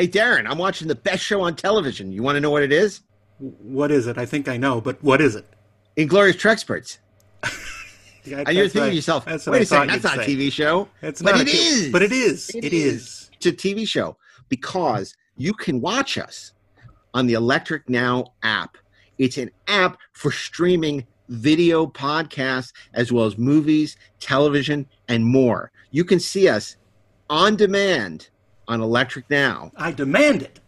Hey, Daren, I'm watching the best show on television. You want to know what it is? What is it? I think I know, but what is it? Inglorious Treksperts. Yeah, And you're thinking to yourself, wait a second, that's not you'd a TV show. It's but not it a is. But it is. It it is. is. It's a TV show because you can watch us on the Electric Now app. It's an app for streaming video podcasts as well as movies, television, and more. You can see us on demand on Electric Now. I demand it.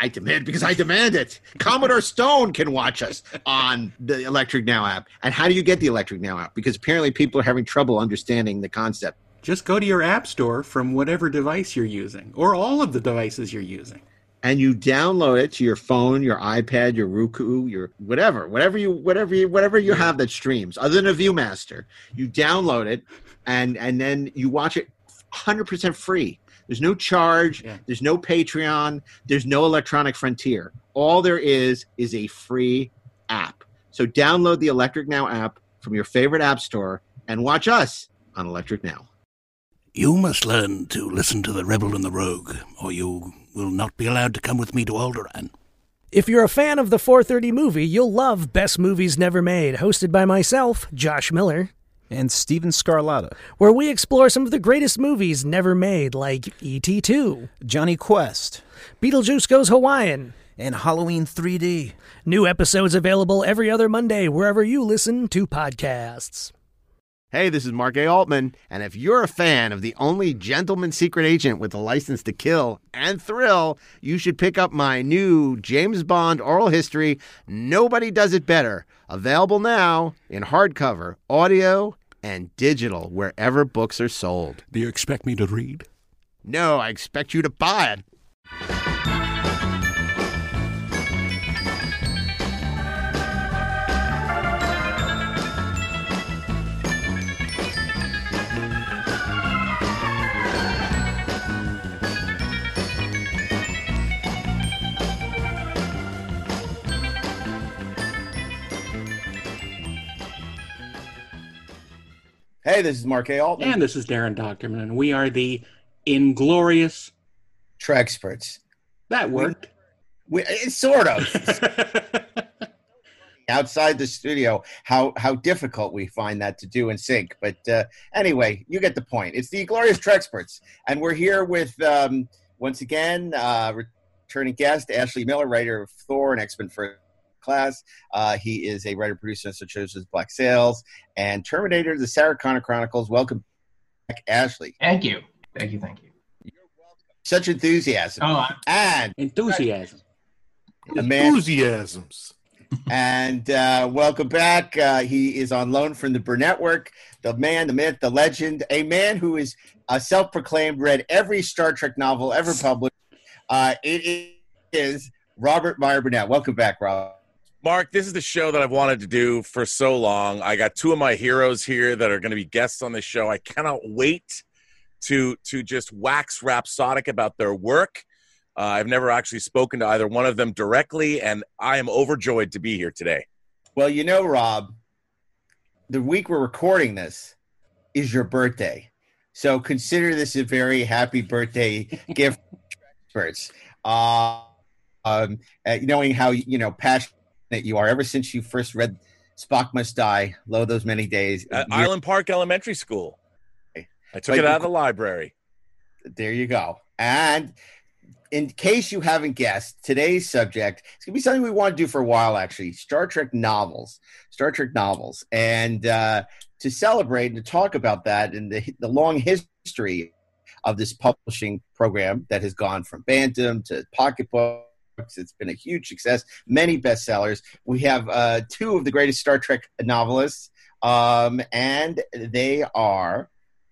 I demand because I demand it. Commodore Stone can watch us on the Electric Now app. And how do you get the Electric Now app? Because apparently people are having trouble understanding the concept. Just go to your app store from whatever device you're using, or all of the devices you're using. and you download it to your phone, your iPad, your Roku, your whatever, whatever you whatever you whatever you have that streams, other than a ViewMaster. You download it and and then you watch it 100% free. There's no charge, Yeah. there's no Patreon, there's no electronic frontier. All there is is a free app. So download the Electric Now app from your favorite app store and watch us on Electric Now. You must learn to listen to the rebel and the rogue, or you will not be allowed to come with me to Alderaan. If you're a fan of the 430 movie, you'll love Best Movies Never Made, hosted by myself, Josh Miller, and Steven Scarlatta, where we explore some of the greatest movies never made, like E.T. 2, Jonny Quest, Beetlejuice Goes Hawaiian, and Halloween 3D. New episodes available every other Monday wherever you listen to podcasts. Hey, this is Mark A. Altman, and if you're a fan of the only gentleman secret agent with a license to kill and thrill, you should pick up my new James Bond oral history, Nobody Does It Better, available now in hardcover, audio, and digital wherever books are sold. Do you expect me to read? No, I expect you to buy it. Hey, this is Mark A. Altman. And this is Daren Dochterman, and we are the Inglorious. Treksperts. That worked. We, it's sort of. outside the studio how how difficult we find that to do in sync but uh, anyway you get the point it's the glorious treksperts and we're here with um, once again uh, returning guest ashley miller writer of thor and x-men first class uh, he is a writer producer such as black sails and terminator the sarah connor chronicles welcome back ashley Thank you. Thank you. Thank you. such enthusiasm Oh, I- and Enthusiasm. Enthusiasms. and uh, welcome back. Uh, he is on loan from the Burnettwork, the man, the myth, the legend, a man who is a self-proclaimed, read every Star Trek novel ever published. Uh, it is Robert Meyer Burnett. Welcome back, Rob. Mark, this is the show that I've wanted to do for so long. I got two of my heroes here that are going to be guests on this show. I cannot wait to to just wax rhapsodic about their work. Uh, I've never actually spoken to either one of them directly, and I am overjoyed to be here today. Well, you know, Rob, the week we're recording this is your birthday. So consider this a very happy birthday gift for experts. Uh, um, uh, knowing how you know passionate you are ever since you first read Spock Must Die, lo those many days. At You're- Island Park Elementary School. I took But it out of the library. There you go. And in case you haven't guessed, today's subject is going to be something we want to do for a while, actually Star Trek novels. Star Trek novels. And uh, to celebrate and to talk about that and the, the long history of this publishing program that has gone from Bantam to Pocketbooks. It's been a huge success, many bestsellers. We have uh, two of the greatest Star Trek novelists, um, and they are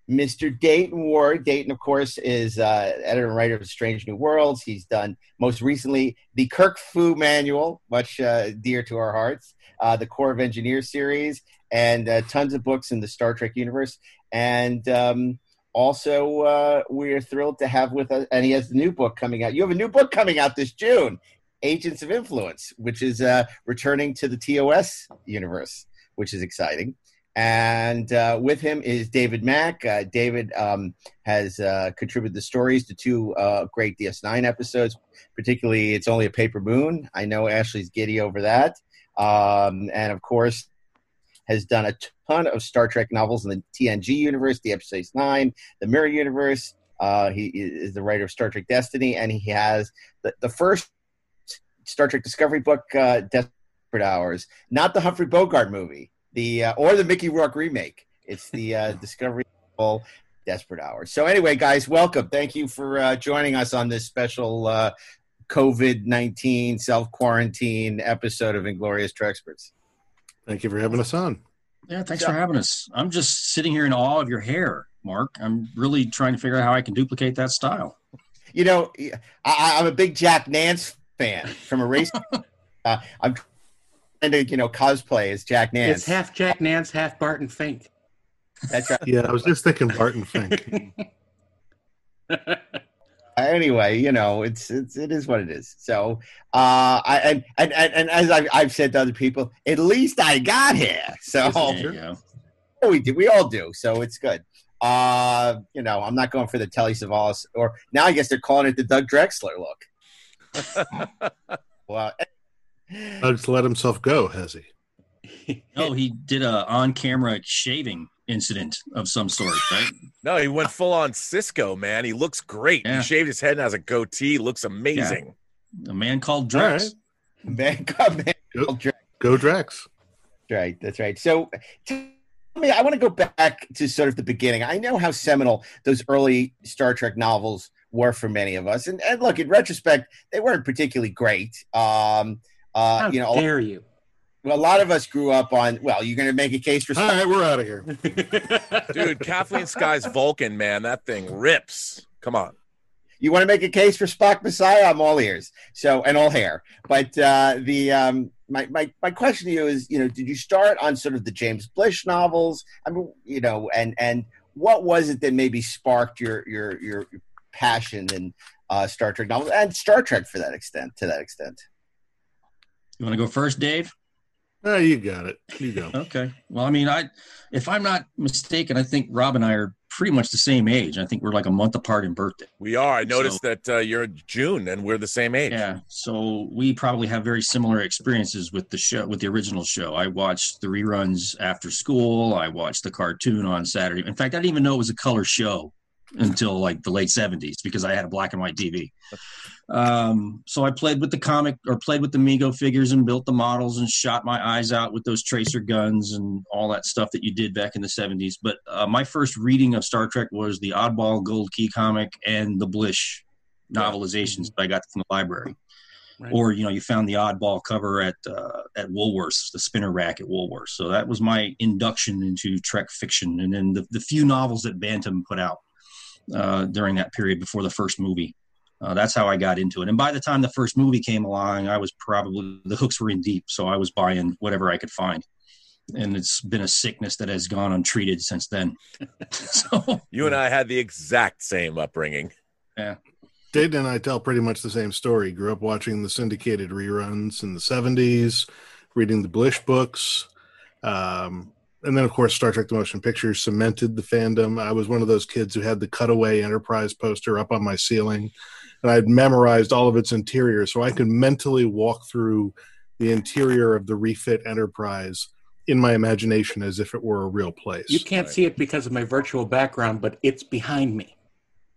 Mr. Dayton Ward. Dayton, of course, is uh, editor and writer of Strange New Worlds. He's done most recently the Kirk Fu Manual, much uh, dear to our hearts, uh, the Corps of Engineers series, and uh, tons of books in the Star Trek universe. And um, also, uh, we're thrilled to have with us, and he has a new book coming out. You have a new book coming out this June, Agents of Influence, which is uh, returning to the TOS universe, which is exciting. And uh, with him is David Mack. Uh, David um, has uh, contributed the stories to two uh, great DS9 episodes, particularly It's Only a Paper Moon. I know Ashley's giddy over that. Um, and of course, has done a ton of Star Trek novels in the TNG universe, Deep Space Nine, the Mirror Universe. Uh, he is the writer of Star Trek Destiny, and he has the, the first Star Trek Discovery book, uh, Desperate Hours, not the Humphrey Bogart movie, the uh, or the Mickey Rourke remake. It's the uh, Discovery novel, Desperate Hours. So anyway, guys, welcome. Thank you for uh, joining us on this special uh, COVID nineteen self quarantine episode of Inglorious Treksperts. Thank you for having us on. Yeah, thanks for having us. I'm just sitting here in awe of your hair, Mark. I'm really trying to figure out how I can duplicate that style. You know, I, I'm a big Jack Nance fan from a race. uh, I'm trying to, you know, cosplay as Jack Nance. It's half Jack Nance, half Barton Fink. That's right. Yeah, I was just thinking Barton Fink. anyway, you know, it's it's it is what it is. So, uh, I and and and, and as I've, I've said to other people, at least I got here. So There go. we do, we all do. So it's good. Uh, you know, I'm not going for the Telly Savalas, or now I guess they're calling it the Doug Drexler look. well, Doug's let himself go, has he? Oh, he did a on-camera shaving incident of some sort, right? No, he went full on Sisko, man. He looks great. Yeah. He shaved his head and has a goatee. Looks amazing. A man called All Drex. right. man, God, man, Go, Doug Drexler. go Drex. right. That's right. So, tell me, I want to go back to sort of the beginning. I know how seminal those early Star Trek novels were for many of us, and, and look, in retrospect, they weren't particularly great. Um, uh, How you know, a, dare you? A lot of us grew up on. Well, you're going to make a case for All right, we're out of here. Dude, Kathleen Sky's Vulcan, man, that thing rips. Come on. you want to make a case for Spock Messiah? I'm all ears. So and all hair. But uh, the um, my, my my question to you is, you know, did you start on sort of the James Blish novels? I mean, you know, and and what was it that maybe sparked your your your passion in uh, Star Trek novels and Star Trek for that extent? To that extent, You want to go first, Dave? Ah, you got it. You go. Okay. Well, I mean, I, if I'm not mistaken, I think Rob and I are pretty much the same age. I think we're like a month apart in birthday. We are. I noticed that uh, you're June and we're the same age. Yeah. So we probably have very similar experiences with the show, with the original show. I watched the reruns after school. I watched the cartoon on Saturday. In fact, I didn't even know it was a color show until like the late 70s because I had a black and white TV. Um, so I played with the comic or played with the Mego figures and built the models and shot my eyes out with those tracer guns and all that stuff that you did back in the 70s. But uh, my first reading of Star Trek was the Oddball Gold Key comic and the Blish novelizations that I got from the library. Right. Or you know, you found the oddball cover at uh, at Woolworths, the spinner rack at Woolworths. So that was my induction into Trek fiction, and then the, the few novels that Bantam put out uh, during that period before the first movie. Uh, that's how I got into it. And by the time the first movie came along, I was probably the hooks were in deep, so I was buying whatever I could find. And it's been a sickness that has gone untreated since then. so You and I had the exact same upbringing. Yeah. Dayton and I tell pretty much the same story. Grew up watching the syndicated reruns in the 70s, reading the Blish books. Um, and then, of course, Star Trek The Motion Picture cemented the fandom. I was one of those kids who had the cutaway Enterprise poster up on my ceiling, and I'd memorized all of its interior so I could mentally walk through the interior of the refit Enterprise in my imagination as if it were a real place. You can't Right. see it because of my virtual background, but it's behind me.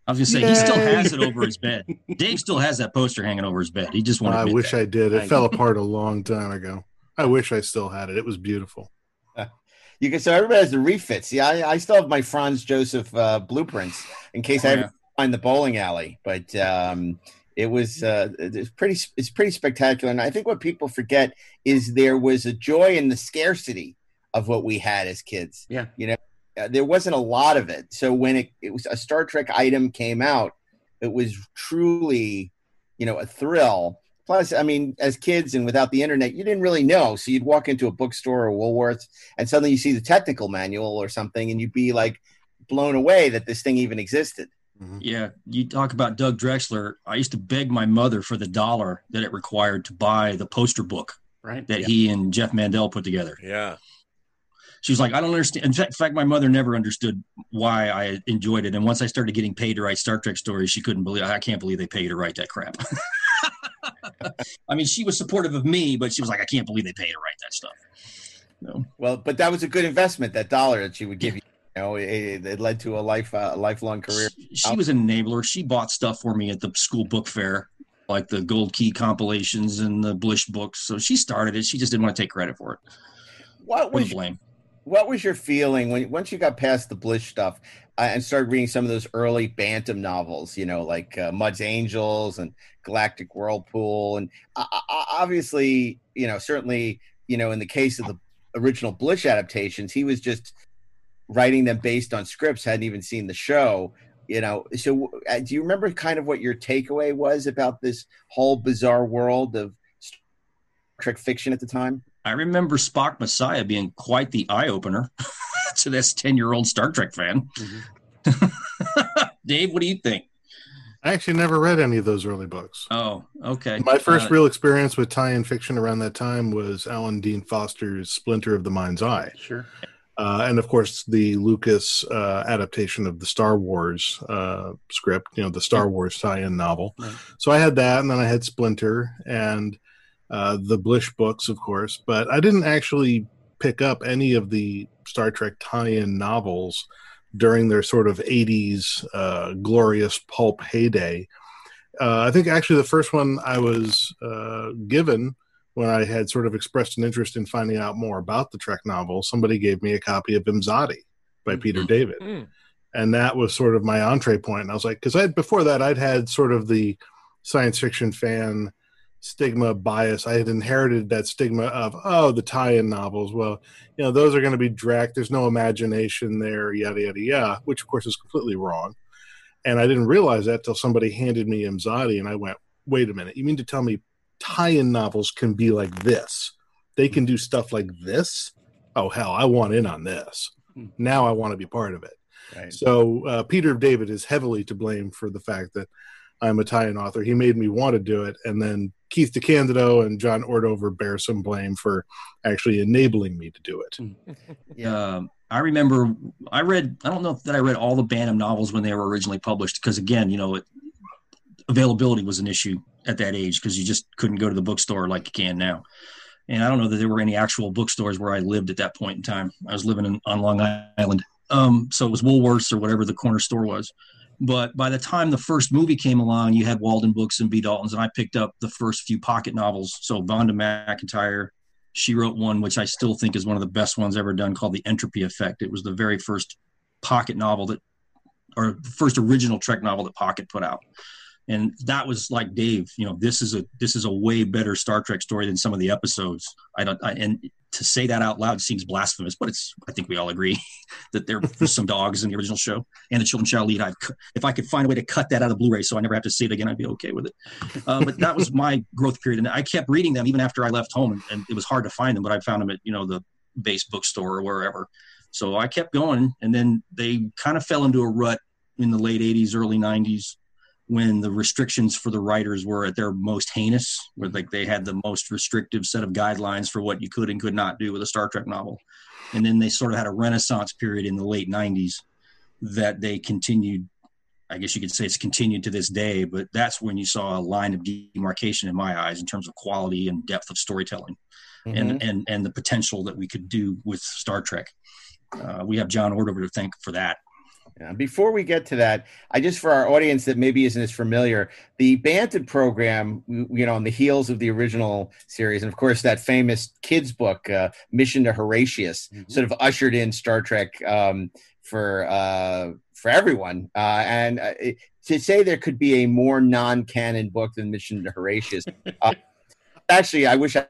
I was gonna say he still has it over his bed. Dave still has that poster hanging over his bed. He just wanted. I to wish I did. It I- fell apart a long time ago. I wish I still had it. It was beautiful. You can so everybody has the refits. Yeah, I, I still have my Franz Joseph uh, blueprints in case I Oh, ever yeah. find the bowling alley. But um, it was uh, it's pretty it's pretty spectacular. And I think what people forget is there was a joy in the scarcity of what we had as kids. Yeah. you know, uh, there wasn't a lot of it. So when it, it was a Star Trek item came out, it was truly, you know, a thrill. Plus, I mean, as kids and without the internet, you didn't really know. So you'd walk into a bookstore or Woolworths, and suddenly you see the technical manual or something, and you'd be like blown away that this thing even existed. Mm-hmm. Yeah, you talk about Doug Drexler. I used to beg my mother for the dollar that it required to buy the poster book Right? that he and Jeff Mandel put together. Yeah. She was like, I don't understand. In fact, in fact, my mother never understood why I enjoyed it. And once I started getting paid to write Star Trek stories, she couldn't believe. I can't believe they pay you to write that crap. I mean, she was supportive of me, but she was like, I can't believe they pay you to write that stuff. No. Well, but that was a good investment. That dollar that she would give you. You know, it, it led to a life uh, lifelong career. She, she was an enabler. She bought stuff for me at the school book fair, like the Gold Key compilations and the Blish books. So she started it. She just didn't want to take credit for it. What was blame. What was your feeling when once you got past the Blish stuff uh, and started reading some of those early Bantam novels? You know, like uh, Mud's Angels and Galactic Whirlpool, and uh, uh, obviously, you know, certainly, you know, in the case of the original Blish adaptations, he was just writing them based on scripts, hadn't even seen the show. You know, so uh, do you remember kind of what your takeaway was about this whole bizarre world of Trek fiction at the time? I remember Spock Messiah being quite the eye opener to this 10 year old Star Trek fan. Dave, what do you think? I actually never read any of those early books. Oh, okay. My first Uh, real experience with tie-in fiction around that time was Alan Dean Foster's Splinter of the Mind's Eye. Sure. uh, and of course the Lucas uh, adaptation of the Star Wars uh, script, you know, the Star Wars tie-in novel. Right. So I had that, and then I had Splinter and uh, the Blish books, of course. But I didn't actually pick up any of the Star Trek tie-in novels during their sort of '80s uh, glorious pulp heyday. Uh, I think actually the first one I was uh, given when I had sort of expressed an interest in finding out more about the Trek novel, somebody gave me a copy of Imzadi by Peter David. Mm. And that was sort of my entree point. And I was like, because before that I'd had sort of the science fiction fan stigma bias. I had inherited that stigma of oh the tie-in novels. Well, you know those are going to be direct. There's no imagination there. Yada yada yada. Which of course is completely wrong. And I didn't realize that till somebody handed me Imzadi, and I went, wait a minute. You mean to tell me tie-in novels can be like this? They can do stuff like this? Oh hell, I want in on this. Now I want to be part of it. Right. So uh, Peter David is heavily to blame for the fact that I'm a tie-in author. He made me want to do it, and then Keith DeCandido and John Ordover bear some blame for actually enabling me to do it. Um, I remember I read, I don't know that I read all the Bantam novels when they were originally published because, again, you know, it, availability was an issue at that age because you just couldn't go to the bookstore like you can now. And I don't know that there were any actual bookstores where I lived at that point in time. I was living in, on Long Island. Um, so it was Woolworths or whatever the corner store was. But by the time the first movie came along, you had Walden Books and B. Dalton's, and I picked up the first few pocket novels. So Vonda McIntyre, she wrote one which I still think is one of the best ones ever done called The Entropy Effect. It was the very first pocket novel that, or the first original Trek novel that Pocket put out. And that was like Dave, you know, this is a this is a way better Star Trek story than some of the episodes. I don't, I, and to say that out loud seems blasphemous, but it's I think we all agree that there were some dogs in the original show and the children shall lead. I'd, cu- if I could find a way to cut that out of Blu-ray so I never have to see it again, I'd be okay with it. Uh, but that was my growth period, and I kept reading them even after I left home, and, and it was hard to find them, but I found them at you know the base bookstore or wherever. So I kept going, and then they kind of fell into a rut in the late '80s, early '90s when the restrictions for the writers were at their most heinous, where like they had the most restrictive set of guidelines for what you could and could not do with a Star Trek novel. And then they sort of had a renaissance period in the late 90s that they continued. I guess you could say it's continued to this day, but that's when you saw a line of demarcation in my eyes in terms of quality and depth of storytelling and, and, and the potential that we could do with Star Trek. Uh, we have John Ordover to thank for that. Yeah, before we get to that, I just for our audience that maybe isn't as familiar, the Bantam program, you know, on the heels of the original series, and of course that famous kids book, uh, Mission to Horatius, sort of ushered in Star Trek um, for uh, for everyone. Uh, and uh, it- to say there could be a more non-canon book than Mission to Horatius, uh, actually, I wish I.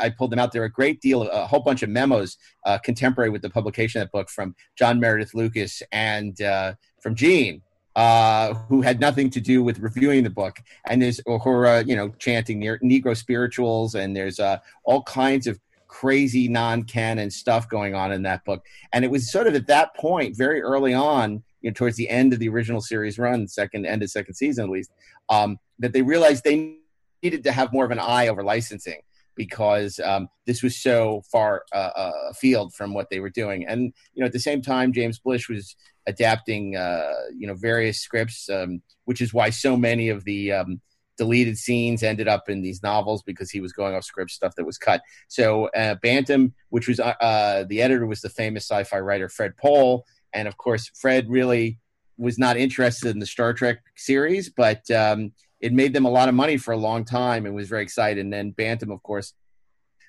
I pulled them out. There are a great deal, a whole bunch of memos uh, contemporary with the publication of that book from John Meredith Lucas and uh, from Gene, uh, who had nothing to do with reviewing the book. And there's Uhura, you know, chanting Negro spirituals, and there's uh, all kinds of crazy non-canon stuff going on in that book. And it was sort of at that point, very early on, you know, towards the end of the original series run, second end of second season at least, um, that they realized they needed to have more of an eye over licensing because um, this was so far uh, uh, afield from what they were doing. And you know, at the same time, James Blish was adapting uh, you know various scripts, um, which is why so many of the um, deleted scenes ended up in these novels because he was going off script stuff that was cut. So uh, Bantam, which was uh, uh, the editor, was the famous sci-fi writer Fred Pohl, and of course Fred really was not interested in the Star Trek series, but um, it made them a lot of money for a long time and was very excited. And then Bantam, of course,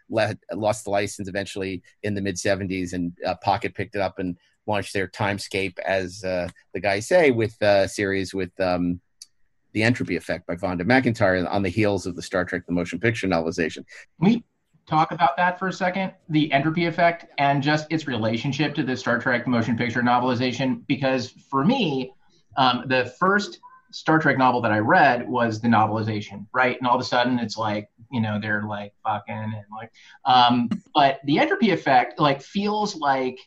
let, lost the license eventually in the mid 70s, and uh, Pocket picked it up and launched their Timescape, as uh, the guys say, with uh, series with um, the Entropy Effect by Vonda McIntyre on the heels of the Star Trek the Motion Picture novelization. Can we talk about that for a second, the Entropy Effect, and just its relationship to the Star Trek the Motion Picture novelization. Because for me, um, the first Star Trek novel that I read was the novelization, right? And all of a sudden it's like, you know, they're like fucking and like, um, but the entropy effect like feels like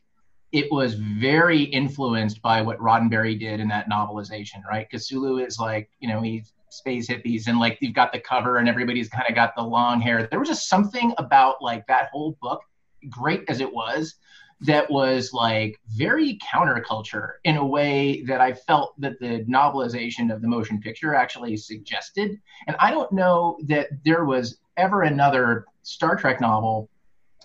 it was very influenced by what Roddenberry did in that novelization, right? Because Sulu is like, you know, he's space hippies and like you've got the cover and everybody's kind of got the long hair. There was just something about like that whole book, great as it was, that was like very counterculture in a way that I felt that the novelization of the motion picture actually suggested. And I don't know that there was ever another Star Trek novel,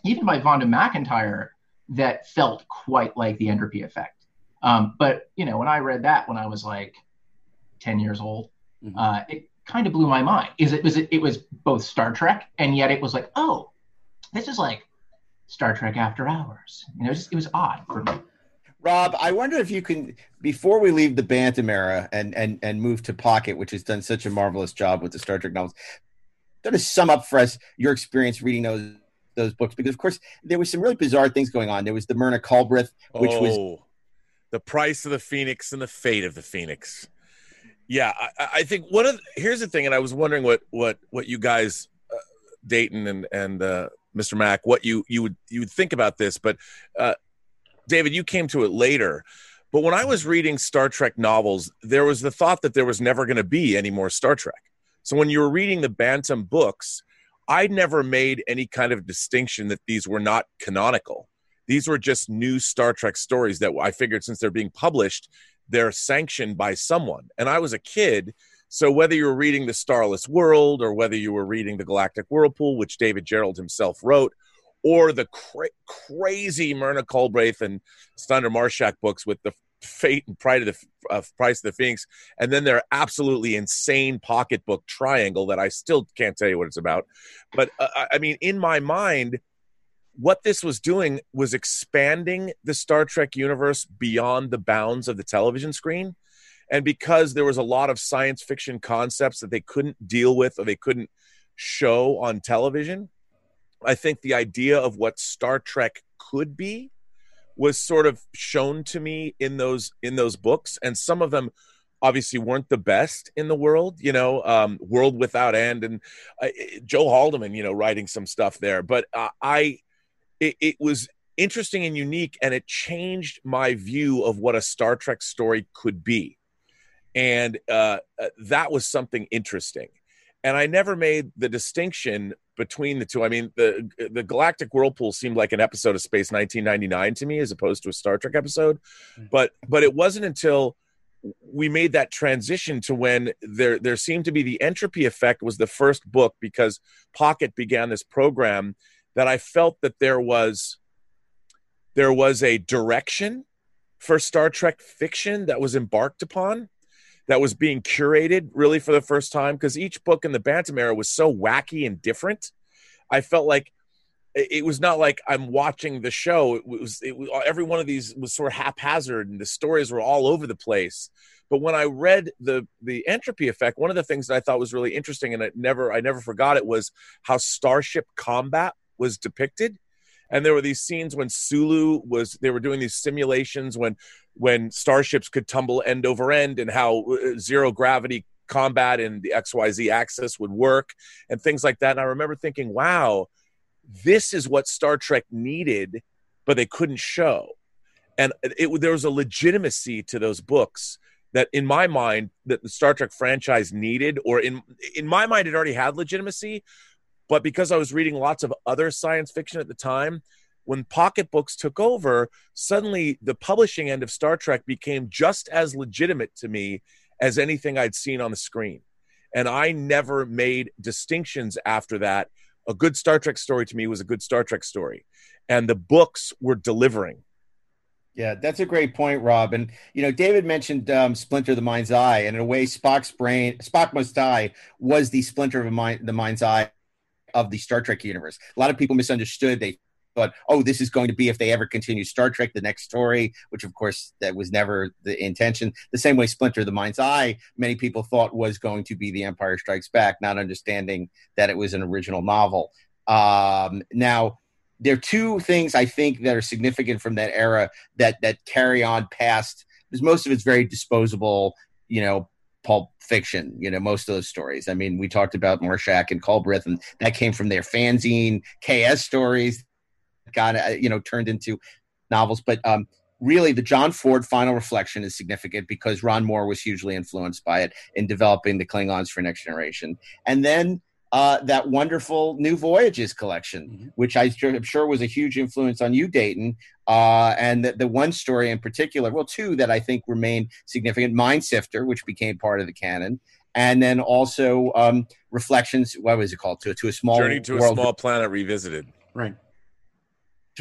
even by Vonda McIntyre, that felt quite like the entropy effect. Um, but you know, when I read that when I was like 10 years old, mm-hmm. uh, it kind of blew my mind. Is it was it, it was both Star Trek and yet it was like, oh, this is like Star Trek After Hours. You know, it was, it was odd for me. Rob, I wonder if you can, before we leave the Bantam era and and and move to Pocket, which has done such a marvelous job with the Star Trek novels, sort of sum up for us your experience reading those those books because, of course, there was some really bizarre things going on. There was the Myrna Culbreth, which oh, was the price of the Phoenix and the fate of the Phoenix. Yeah, I, I think one of the, here's the thing, and I was wondering what what what you guys, uh, Dayton and and uh, Mr. Mack, what you you would you would think about this, but uh, David, you came to it later. But when I was reading Star Trek novels, there was the thought that there was never going to be any more Star Trek. So when you were reading the Bantam books, I never made any kind of distinction that these were not canonical. These were just new Star Trek stories that I figured since they're being published, they're sanctioned by someone. And I was a kid so whether you were reading The Starless World or whether you were reading The Galactic Whirlpool, which David Gerrold himself wrote, or the cra- crazy Myrna Culbreth and Sondra Marshak books with the fate and pride of the price of the phoenix and then their absolutely insane pocketbook triangle that i still can't tell you what it's about. But uh, i mean in my mind what this was doing was expanding the star trek universe beyond the bounds of the television screen and because there was a lot of science fiction concepts that they couldn't deal with or they couldn't show on television i think the idea of what star trek could be was sort of shown to me in those in those books. And some of them obviously weren't the best in the world you know um, world without end and uh, joe haldeman you know writing some stuff there. But uh, i it, it was interesting and unique and it changed my view of what a star trek story could be and uh, uh, that was something interesting. And I never made the distinction between the two. I mean, the the Galactic Whirlpool seemed like an episode of Space 1999 to me, as opposed to a Star Trek episode. Mm. But but it wasn't until we made that transition to when there there seemed to be the entropy effect was the first book because Pocket began this program that I felt that there was there was a direction for Star Trek fiction that was embarked upon that was being curated really for the first time because each book in the Bantam era was so wacky and different. I felt like it was not like I'm watching the show. It was, it was every one of these was sort of haphazard and the stories were all over the place. But when I read the the entropy effect, one of the things that I thought was really interesting and I never I never forgot it was how starship combat was depicted and there were these scenes when Sulu was they were doing these simulations when when starships could tumble end over end and how uh, zero gravity combat in the XYZ axis would work and things like that. And I remember thinking wow this is what Star Trek needed but they couldn't show. And it, there was a legitimacy to those books that in my mind that the Star Trek franchise needed or in in my mind it already had legitimacy But because I was reading lots of other science fiction at the time, when pocketbooks took over, suddenly the publishing end of Star Trek became just as legitimate to me as anything I'd seen on the screen. And I never made distinctions after that. A good Star Trek story to me was a good Star Trek story. And the books were delivering. Yeah, that's a great point, Rob. And you know, David mentioned um, Splinter of the Mind's Eye, and in a way, Spock's brain, Spock Must Die, was the Splinter of mind, the Mind's Eye of the Star Trek universe. A lot of people misunderstood. They thought, oh, this is going to be if they ever continue Star Trek, the next story, which of course that was never the intention. The same way Splinter the Mind's Eye, many people thought was going to be The Empire Strikes Back, not understanding that it was an original novel. Um, now, there are two things I think that are significant from that era that that carry on past because most of it's very disposable, you know, pulp fiction, you know, most of those stories. I mean, we talked about Marshak and Culbreth, and that came from their fanzine KS stories, got, uh, you know, turned into novels. But um, really, the John Ford Final Reflection is significant because Ron Moore was hugely influenced by it in developing the Klingons for Next Generation. And then uh, that wonderful New Voyages collection, mm-hmm. which I am sure was a huge influence on you, Dayton. Uh, and the, the, one story in particular, well, two that I think remain significant Mind Sifter, which became part of the canon. And then also um, Reflections, what was it called? To, to a small Journey to world. a Small Planet Revisited. Right.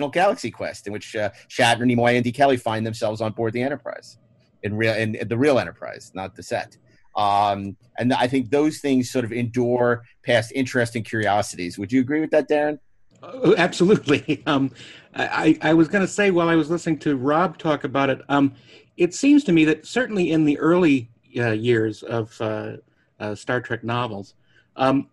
Galaxy Quest, in which uh, Shatner, Nimoy, and D. Kelly find themselves on board the Enterprise, in real in, in the real Enterprise, not the set. Um, and I think those things sort of endure past interest and curiosities. Would you agree with that, Daren? Uh, absolutely. Um, I, I, was going to say while I was listening to Rob talk about it, um, it seems to me that certainly in the early uh, years of uh, uh, Star Trek novels, um,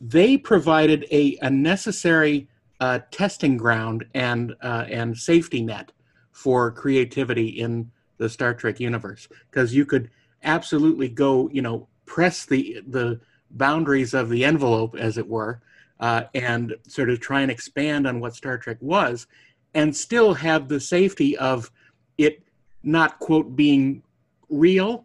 they provided a, a necessary uh, testing ground and uh, and safety net for creativity in the Star Trek universe because you could absolutely go, you know, press the the boundaries of the envelope, as it were, uh, and sort of try and expand on what Star Trek was, and still have the safety of it not quote being real.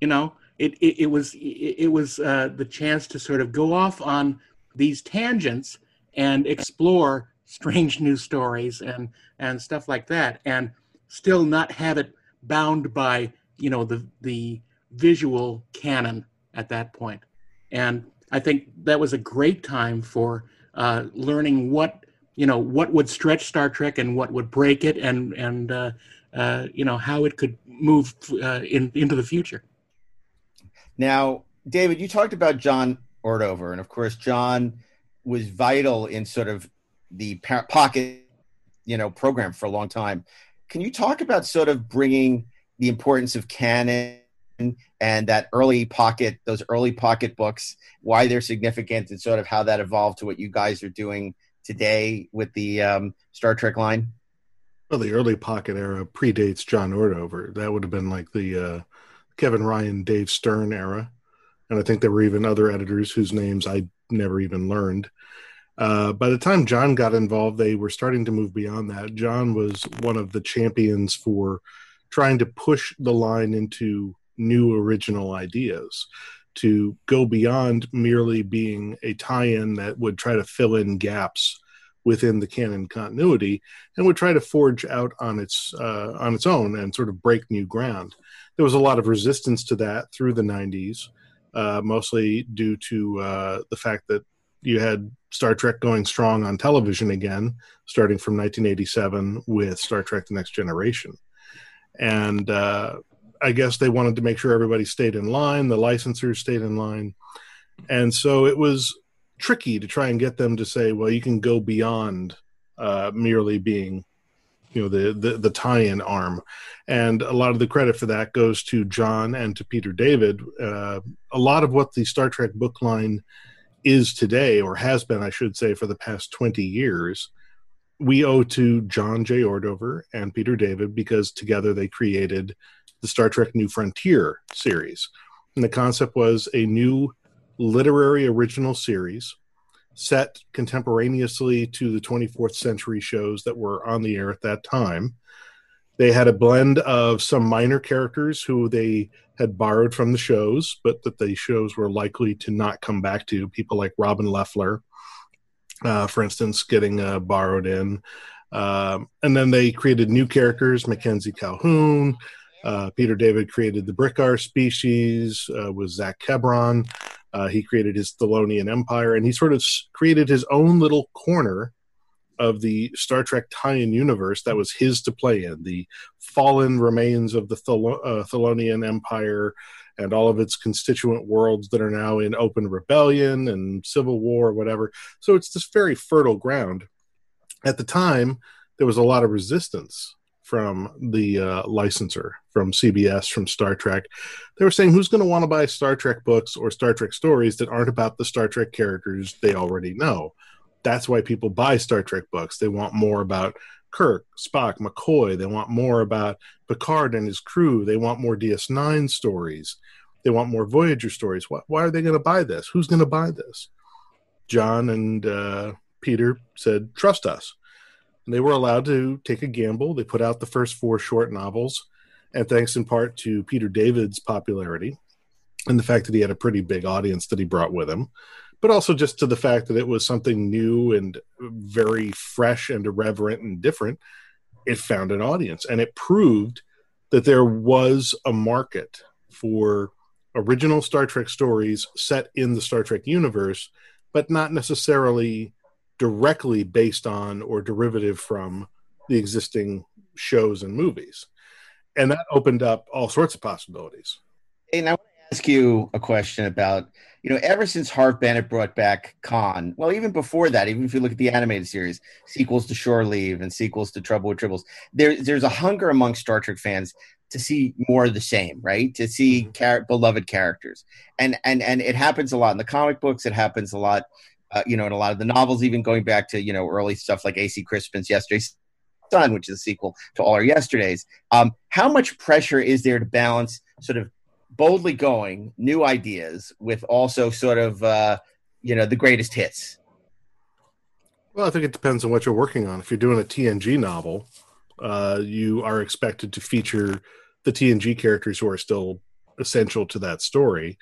You know, it it, it was it, it was uh, the chance to sort of go off on these tangents and explore strange new stories and and stuff like that, and still not have it bound by you know the the visual canon at that point. And I think that was a great time for uh, learning what you know what would stretch Star Trek and what would break it, and and uh, uh, you know how it could move uh, in into the future. Now, David, you talked about John Ordover, and of course, John was vital in sort of the pocket, you know, program for a long time. Can you talk about sort of bringing the importance of canon and that early pocket, those early pocket books, why they're significant, and sort of how that evolved to what you guys are doing today with the um, Star Trek line? Well, the early pocket era predates John Ordover. That would have been like the uh, Kevin Ryan, Dave Stern era. And I think there were even other editors whose names I never even learned. Uh, by the time John got involved, they were starting to move beyond that. John was one of the champions for trying to push the line into new original ideas to go beyond merely being a tie-in that would try to fill in gaps within the canon continuity and would try to forge out on its uh, on its own and sort of break new ground. There was a lot of resistance to that through the 90s, uh, mostly due to uh, the fact that you had Star Trek going strong on television again, starting from 1987 with Star Trek: The Next Generation, and uh, I guess they wanted to make sure everybody stayed in line, the licensors stayed in line. And so it was tricky to try and get them to say, well, you can go beyond uh, merely being, you know, the, the, the tie-in arm. And a lot of the credit for that goes to John and to Peter David. Uh, a lot of what the Star Trek book line is today, or has been, I should say, for the past 20 years, we owe to John J. Ordover and Peter David because together they created the Star Trek New Frontier series. And the concept was a new literary original series set contemporaneously to the 24th century shows that were on the air at that time. They had a blend of some minor characters who they had borrowed from the shows, but that the shows were likely to not come back to. People like Robin Lefler, uh, for instance, getting uh, borrowed in. Um, and then they created new characters, Mackenzie Calhoun. Uh, Peter David created the Brikar species uh, with Zak Kebron. Uh, he created his Thallonian Empire, and he sort of created his own little corner of the Star Trek tie-in universe that was his to play in. The fallen remains of the Thel- uh, Thallonian Empire and all of its constituent worlds that are now in open rebellion and civil war, or whatever. So it's this very fertile ground. At the time, there was a lot of resistance from the uh, licensor, from CBS, from Star Trek. They were saying, who's going to want to buy Star Trek books or Star Trek stories that aren't about the Star Trek characters they already know? That's why people buy Star Trek books. They want more about Kirk, Spock, McCoy. They want more about Picard and his crew. They want more DS9 stories. They want more Voyager stories. Why, why are they going to buy this? Who's going to buy this? John and uh, Peter said, trust us. And they were allowed to take a gamble. They put out the first four short novels. And thanks in part to Peter David's popularity and the fact that he had a pretty big audience that he brought with him, but also just to the fact that it was something new and very fresh and irreverent and different, it found an audience. And it proved that there was a market for original Star Trek stories set in the Star Trek universe, but not necessarily directly based on or derivative from the existing shows and movies. And that opened up all sorts of possibilities. And I want to ask you a question about, you know, ever since Harve Bennett brought back Khan, well, even before that, even if you look at the animated series, sequels to Shore Leave and sequels to Trouble with Tribbles, there, there's a hunger among Star Trek fans to see more of the same, right? To see Mhm. char- beloved characters, and and and it happens a lot in the comic books. It happens a lot, uh, you know, in a lot of the novels, even going back to you know early stuff like A.C. Crispin's Yesterday's Son, which is a sequel to All Our Yesterdays. Um, how much pressure is there to balance sort of boldly going new ideas with also sort of uh, you know the greatest hits? Well, I think it depends on what you're working on. If you're doing a TNG novel, uh, you are expected to feature the TNG characters who are still essential to that story.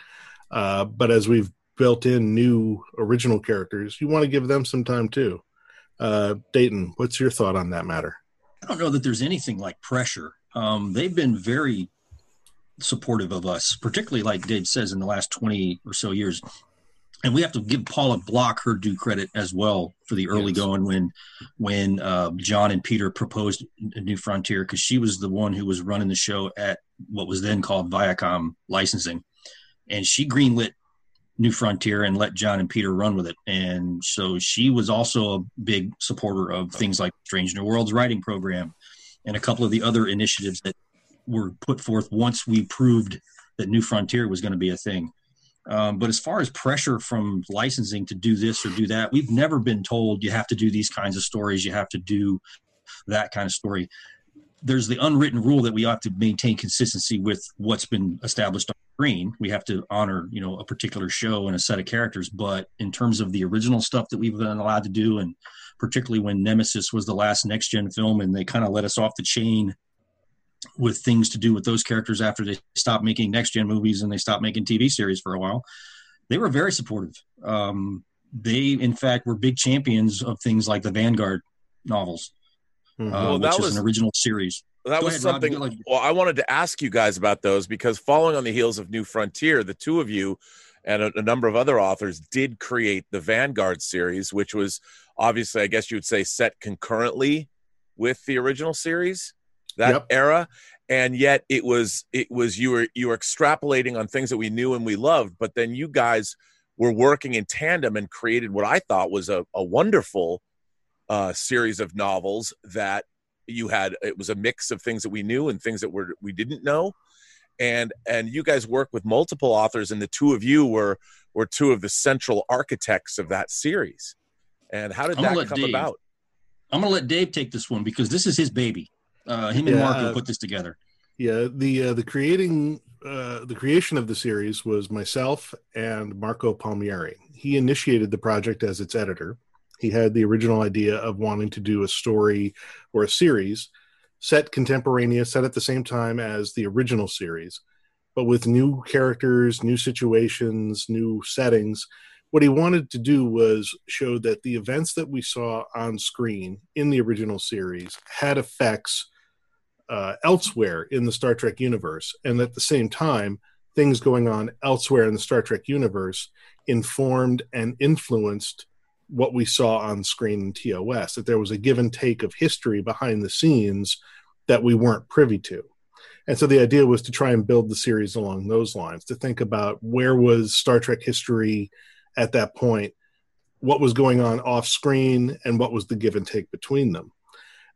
Uh, but as we've built in new original characters, you want to give them some time too. Uh, Dayton, what's your thought on that matter? I don't know that there's anything like pressure. Um, they've been very supportive of us, particularly like Dave says in the last 20 or so years. And we have to give Paula Block her due credit as well for the early Yes. going when when uh, John and Peter proposed a New Frontier because she was the one who was running the show at what was then called Viacom licensing, and she greenlit New Frontier and let John and Peter run with it. And so she was also a big supporter of things like Strange New Worlds writing program and a couple of the other initiatives that were put forth once we proved that New Frontier was going to be a thing. Um, but as far as pressure from licensing to do this or do that, we've never been told you have to do these kinds of stories, you have to do that kind of story. There's the unwritten rule that we have to maintain consistency with what's been established screen. We have to honor, you know, a particular show and a set of characters. But in terms of the original stuff that we've been allowed to do, and particularly when Nemesis was the last next gen film, and they kind of let us off the chain with things to do with those characters after they stopped making next gen movies and they stopped making TV series for a while. They were very supportive. Um, they, in fact, were big champions of things like the Vanguard novels, Mhm. uh, Well, which that is was- Mm-hmm. an original series. That Go was ahead, something. like- well, I wanted to ask you guys about those because following on the heels of New Frontier, the two of you and a, a number of other authors did create the Vanguard series, which was obviously, I guess you would say, set concurrently with the original series that Yep. era and yet it was it was you were you were extrapolating on things that we knew and we loved but then you guys were working in tandem and created what i thought was a, a wonderful uh, series of novels that you had it was a mix of things that we knew and things that were we didn't know and and you guys work with multiple authors and the two of you were were two of the central architects of that series and how did I'm that come Dave- about I'm going to let Dave take this one because this is his baby. Uh, him and Yeah, Marco uh, put this together. Yeah, the uh, the creating uh, the creation of the series was myself and Marco Palmieri. He initiated the project as its editor. He had the original idea of wanting to do a story or a series set contemporaneous, set at the same time as the original series. but with new characters, new situations, new settings. What he wanted to do was show that the events that we saw on screen in the original series had effects uh, elsewhere in the Star Trek universe, and at the same time, things going on elsewhere in the Star Trek universe informed and influenced what we saw on screen in TOS. That there was a give and take of history behind the scenes that we weren't privy to. And so the idea was to try and build the series along those lines, to think about where was Star Trek history at that point, what was going on off screen, and what was the give and take between them.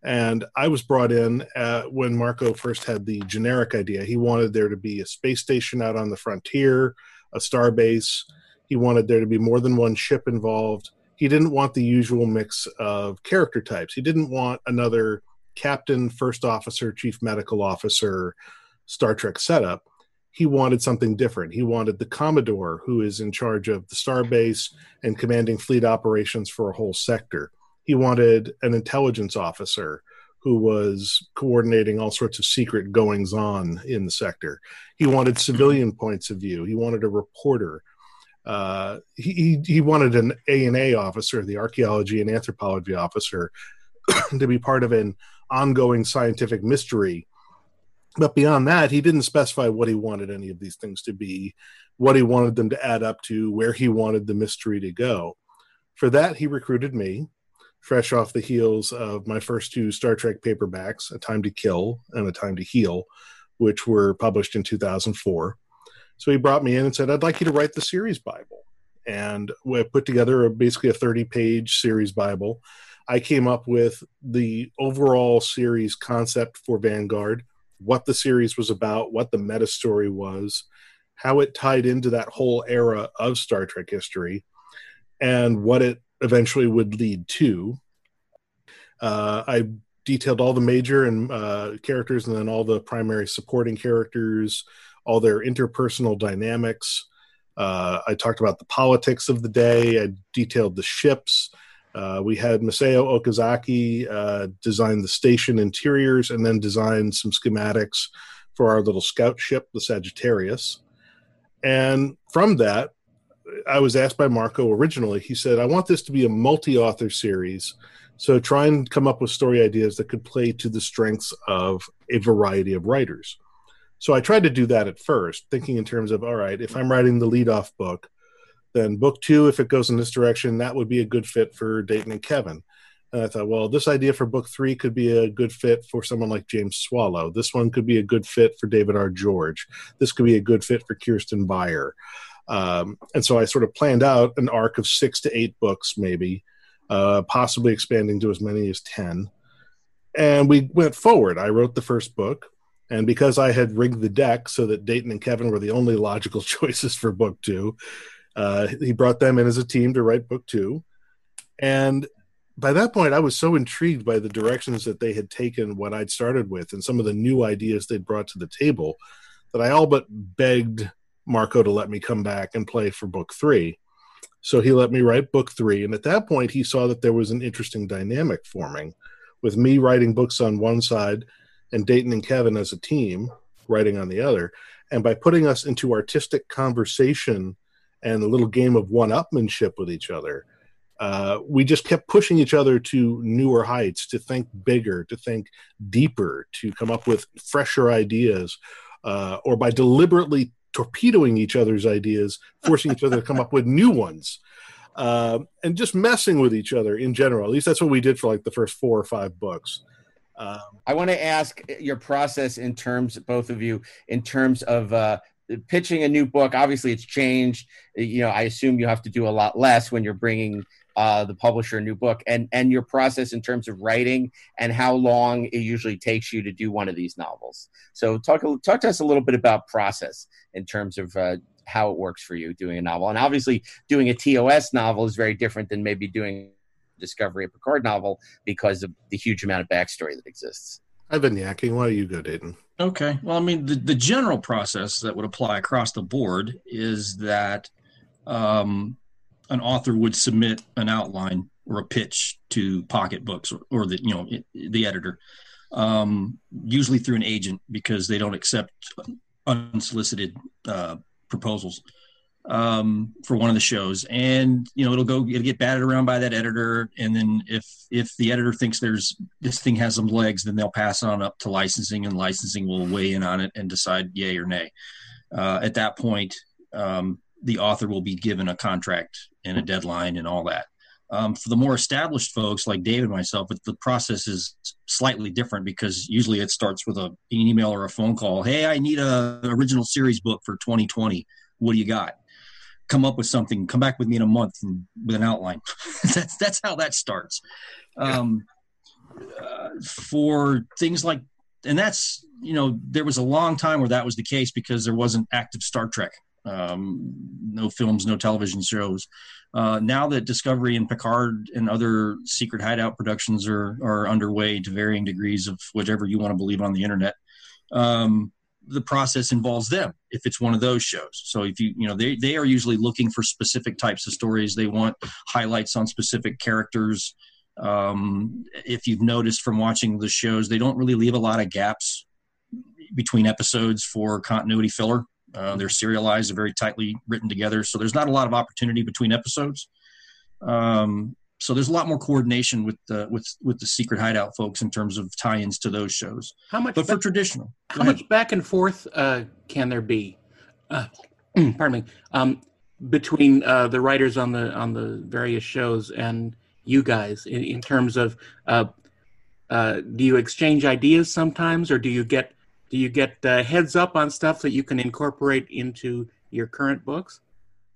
And I was brought in uh, when Marco first had the generic idea. He wanted there to be a space station out on the frontier, a star base. He wanted there to be more than one ship involved. He didn't want the usual mix of character types. He didn't want another captain, first officer, chief medical officer Star Trek setup. He wanted something different. He wanted the Commodore, who is in charge of the starbase and commanding fleet operations for a whole sector. He wanted an intelligence officer who was coordinating all sorts of secret goings on in the sector. He wanted civilian points of view. He wanted a reporter. Uh, he, he wanted an A and A officer, the archaeology and anthropology officer, to be part of an ongoing scientific mystery. But beyond that, he didn't specify what he wanted any of these things to be, what he wanted them to add up to, where he wanted the mystery to go. For that, he recruited me, fresh off the heels of my first two Star Trek paperbacks, A Time to Kill and A Time to Heal, which were published in 2004. So he brought me in and said, I'd like you to write the series Bible. And we put together a, basically a 30 page series Bible I came up with the overall series concept for Vanguard, what the series was about, what the meta story was, how it tied into that whole era of Star Trek history, and what it eventually would lead to. Uh, I detailed all the major and uh, characters, and then all the primary supporting characters, all their interpersonal dynamics. Uh, I talked about the politics of the day. I detailed the ships. Uh, we had Masao Okazaki uh, design the station interiors and then design some schematics for our little scout ship, the Sagittarius. And from that, I was asked by Marco originally, he said, I want this to be a multi author series. So try and come up with story ideas that could play to the strengths of a variety of writers. So I tried to do that at first, thinking in terms of, all right, if I'm writing the lead off book, then book two, if it goes in this direction, that would be a good fit for Dayton and Kevin. And I thought, well, this idea for book three could be a good fit for someone like James Swallow. This one could be a good fit for David R. George. This could be a good fit for Kirsten Beyer. Um, and so I sort of planned out an arc of six to eight books, maybe, uh, possibly expanding to as many as 10. And we went forward. I wrote the first book. And because I had rigged the deck so that Dayton and Kevin were the only logical choices for book two, uh, he brought them in as a team to write book two. And by that point, I was so intrigued by the directions that they had taken what I'd started with and some of the new ideas they'd brought to the table that I all but begged Marco to let me come back and play for book three. So he let me write book three. And at that point, he saw that there was an interesting dynamic forming with me writing books on one side and Dayton and Kevin as a team writing on the other. And by putting us into artistic conversation and a little game of one-upmanship with each other. Uh, we just kept pushing each other to newer heights, to think bigger, to think deeper, to come up with fresher ideas, uh, or by deliberately torpedoing each other's ideas, forcing each other to come up with new ones. Uh, and just messing with each other in general. At least that's what we did for like the first four or five books. Um, I want to ask your process in terms, both of you, in terms of uh, pitching a new book. Obviously it's changed. You know i assume you have to do a lot less when you're bringing uh, the publisher a new book. And and your process in terms of writing and how long it usually takes you to do one of these novels. So talk talk to us a little bit about process in terms of uh, how it works for you doing a novel. And obviously doing a tos novel is very different than maybe doing discovery of picard novel because of the huge amount of backstory that exists I've been yakking. Why don't you go, Dayton? Okay. Well, I mean, the, the general process that would apply across the board is that um, an author would submit an outline or a pitch to Pocketbooks or, or the you know the editor, um, usually through an agent because they don't accept unsolicited uh, proposals um, for one of the shows, and you know it'll go it'll get batted around by that editor, and then if if the editor thinks there's this thing has some legs, then they'll pass it on up to licensing, and licensing will weigh in on it and decide yay or nay. Uh, at that point, um, the author will be given a contract and a deadline and all that. Um, for the more established folks like David and myself, the process is slightly different because usually it starts with a, an email or a phone call. Hey, I need a original series book for 2020. What do you got? Come up with something. Come back with me in a month and, with an outline. that's that's how that starts. Um, uh, for things like, and that's you know there was a long time where that was the case because there wasn't active Star Trek um, no films, no television shows. Uh, now that Discovery and Picard and other secret hideout productions are are underway to varying degrees of whatever you want to believe on the internet, um, the process involves them if it's one of those shows. So if you you know they they are usually looking for specific types of stories. They want highlights on specific characters. Um, if you've noticed from watching the shows, they don't really leave a lot of gaps between episodes for continuity filler. Uh, they're serialized, very tightly written together, so there's not a lot of opportunity between episodes. Um, so there's a lot more coordination with the with with the secret hideout folks in terms of tie-ins to those shows. How much? But for ba- traditional, how much back and forth uh, can there be? Uh, pardon me. Um, between uh, the writers on the on the various shows and you guys, in, in terms of, uh, uh, do you exchange ideas sometimes, or do you get do you get uh, heads up on stuff that you can incorporate into your current books?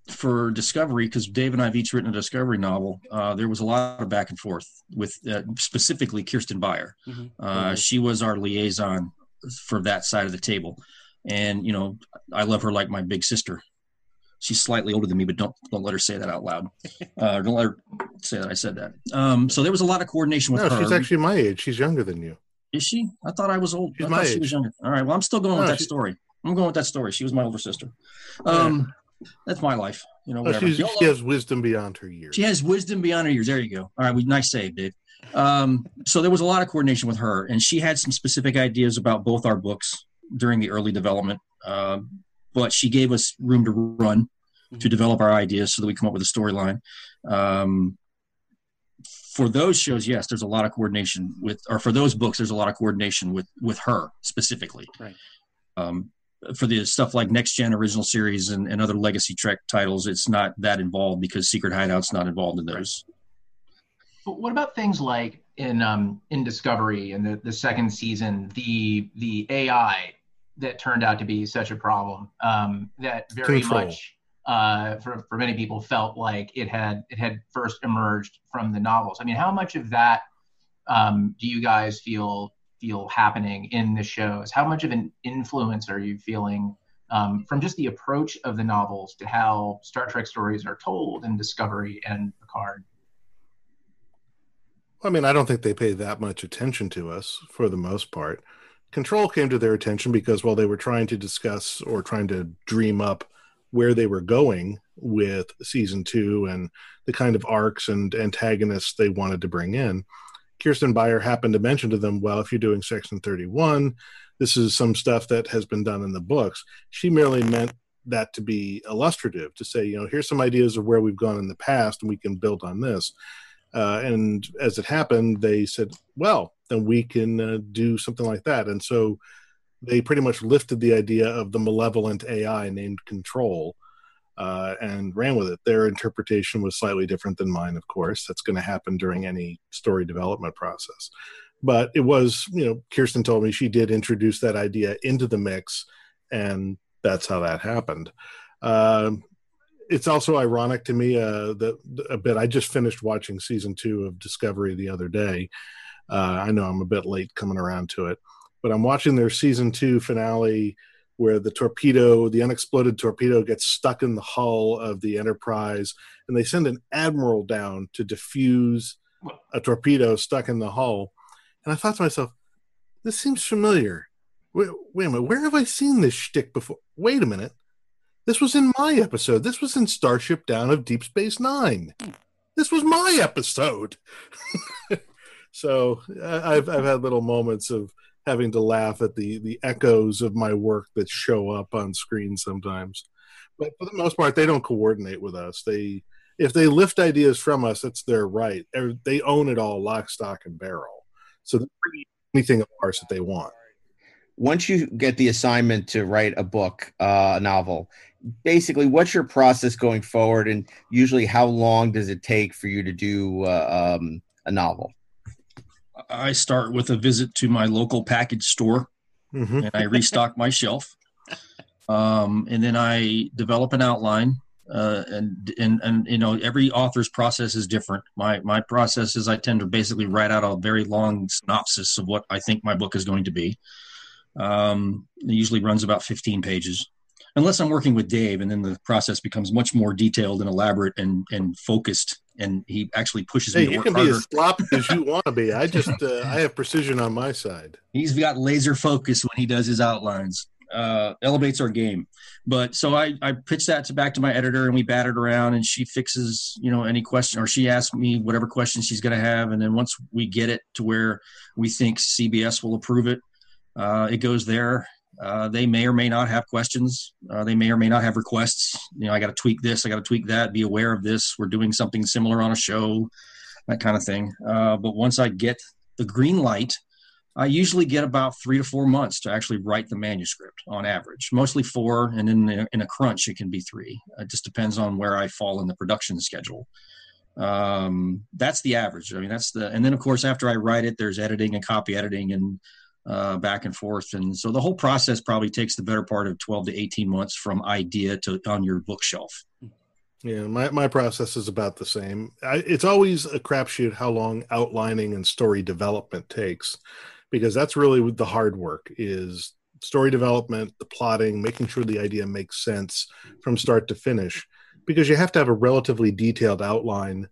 For Discovery, because Dave and I have each written a Discovery novel, uh, there was a lot of back and forth with uh, specifically Kirsten Beyer. Mhm. Uh, She was our liaison for that side of the table, and you know I love her like my big sister. She's slightly older than me, but don't don't let her say that out loud. Uh, don't let her say that I said that. Um, so there was a lot of coordination with No, her. she's actually my age. She's younger than you. Is she? I thought I was old. She's I my thought she age. was younger. All right. Well, I'm still going with that she- story. I'm going with that story. She was my older sister. Um, that's my life. You know, she's, she has wisdom beyond her years. She has wisdom beyond her years. There you go. All right, we nice save, Dave. Um, so there was a lot of coordination with her, and she had some specific ideas about both our books during the early development. Um, but she gave us room to run to develop our ideas so that we come up with a storyline. Um, for those shows, yes, there's a lot of coordination with, or for those books, there's a lot of coordination with with her specifically. Right. Um, for the stuff like next gen original series and, and other legacy trek titles it's not that involved because secret hideout's not involved in those But what about things like in um, in Discovery in the, the second season, the the AI that turned out to be such a problem um, that very Control. much uh, for for many people felt like it had it had first emerged from the novels. I mean, how much of that um, do you guys feel feel happening in the shows? How much of an influence are you feeling um, from just the approach of the novels to how Star Trek stories are told in Discovery and Picard? I mean, I don't think they pay that much attention to us for the most part. Control came to their attention because while they were trying to discuss or trying to dream up where they were going with season two and the kind of arcs and antagonists they wanted to bring in, Kirsten Beyer happened to mention to them, well, if you're doing Section 31, this is some stuff that has been done in the books. She merely meant that to be illustrative, to say, you know, here's some ideas of where we've gone in the past and we can build on this. Uh, and as it happened, they said, well, then we can uh, do something like that. And so they pretty much lifted the idea of the malevolent AI named Control uh, and ran with it. Their interpretation was slightly different than mine, of course. That's going to happen during any story development process. But it was, you know, Kirsten told me she did introduce that idea into the mix, and that's how that happened. Um, it's also ironic to me uh, that a bit. I just finished watching season two of Discovery the other day. Uh, I know I'm a bit late coming around to it, but I'm watching their season two finale where the torpedo, the unexploded torpedo, gets stuck in the hull of the Enterprise, and they send an admiral down to defuse a torpedo stuck in the hull. And I thought to myself, this seems familiar. Wait, wait a minute, where have I seen this shtick before? Wait a minute. This was in my episode. This was in Starship Down of Deep Space Nine. This was my episode. so I- I've I've had little moments of having to laugh at the the echoes of my work that show up on screen sometimes. But for the most part, they don't coordinate with us. They if they lift ideas from us, it's their right. They're, own it all, lock, stock, and barrel. So they anything of ours that they want. Once you get the assignment to write a book, uh, a novel, basically, what's your process going forward, and usually, how long does it take for you to do uh, um, a novel? I start with a visit to my local package store, Mm-hmm. and I restock my shelf. Um, and then I develop an outline. Uh, and and and you know every author's process is different. My my process is I tend to basically write out a very long synopsis of what I think my book is going to be. Um, it usually runs about 15 pages, unless I'm working with Dave, and then the process becomes much more detailed and elaborate and and focused. And he actually pushes Hey, me to you work can be harder. as sloppy as you want to be. I just uh, I have precision on my side. He's got laser focus when he does his outlines. Uh, elevates our game. But so I, I pitch that to back to my editor and we bat it around and she fixes, you know, any question or she asks me whatever question she's going to have. And then once we get it to where we think CBS will approve it, uh, it goes there. Uh, they may or may not have questions. Uh, they may or may not have requests. You know, I got to tweak this. I got to tweak that. Be aware of this. We're doing something similar on a show, that kind of thing. Uh, but once I get the green light, I usually get about three to four months to actually write the manuscript on average, mostly four, and in a, in a crunch it can be three. It just depends on where I fall in the production schedule. Um, that's the average. I mean, that's the, and then of course after I write it, there's editing and copy editing and uh, back and forth, and so the whole process probably takes the better part of twelve to eighteen months from idea to on your bookshelf. Yeah, my, my process is about the same. I, it's always a crapshoot how long outlining and story development takes, because that's really the hard work is story development, the plotting, making sure the idea makes sense from start to finish, because you have to have a relatively detailed outline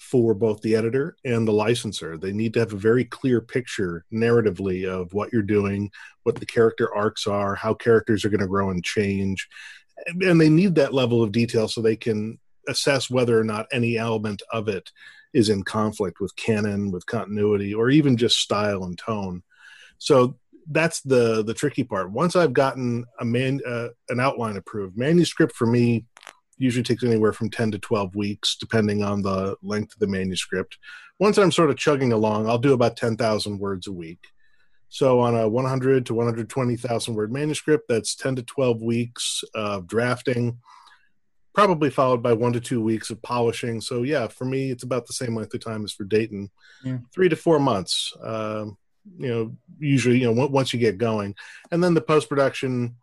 for both the editor and the licensor. They need to have a very clear picture narratively of what you're doing, what the character arcs are, how characters are going to grow and change. And they need that level of detail so they can assess whether or not any element of it is in conflict with canon with continuity or even just style and tone. So that's the the tricky part. Once i've gotten a man uh, an outline approved manuscript for me usually takes anywhere from 10 to 12 weeks depending on the length of the manuscript once i'm sort of chugging along i'll do about 10,000 words a week so on a 100 to 120,000 word manuscript, that's 10 to 12 weeks of drafting, probably followed by one to two weeks of polishing. So yeah, for me, it's about the same length of time as for Dayton, Yeah. three to four months. Um, you know, usually, you know, on- once you get going, and then the post production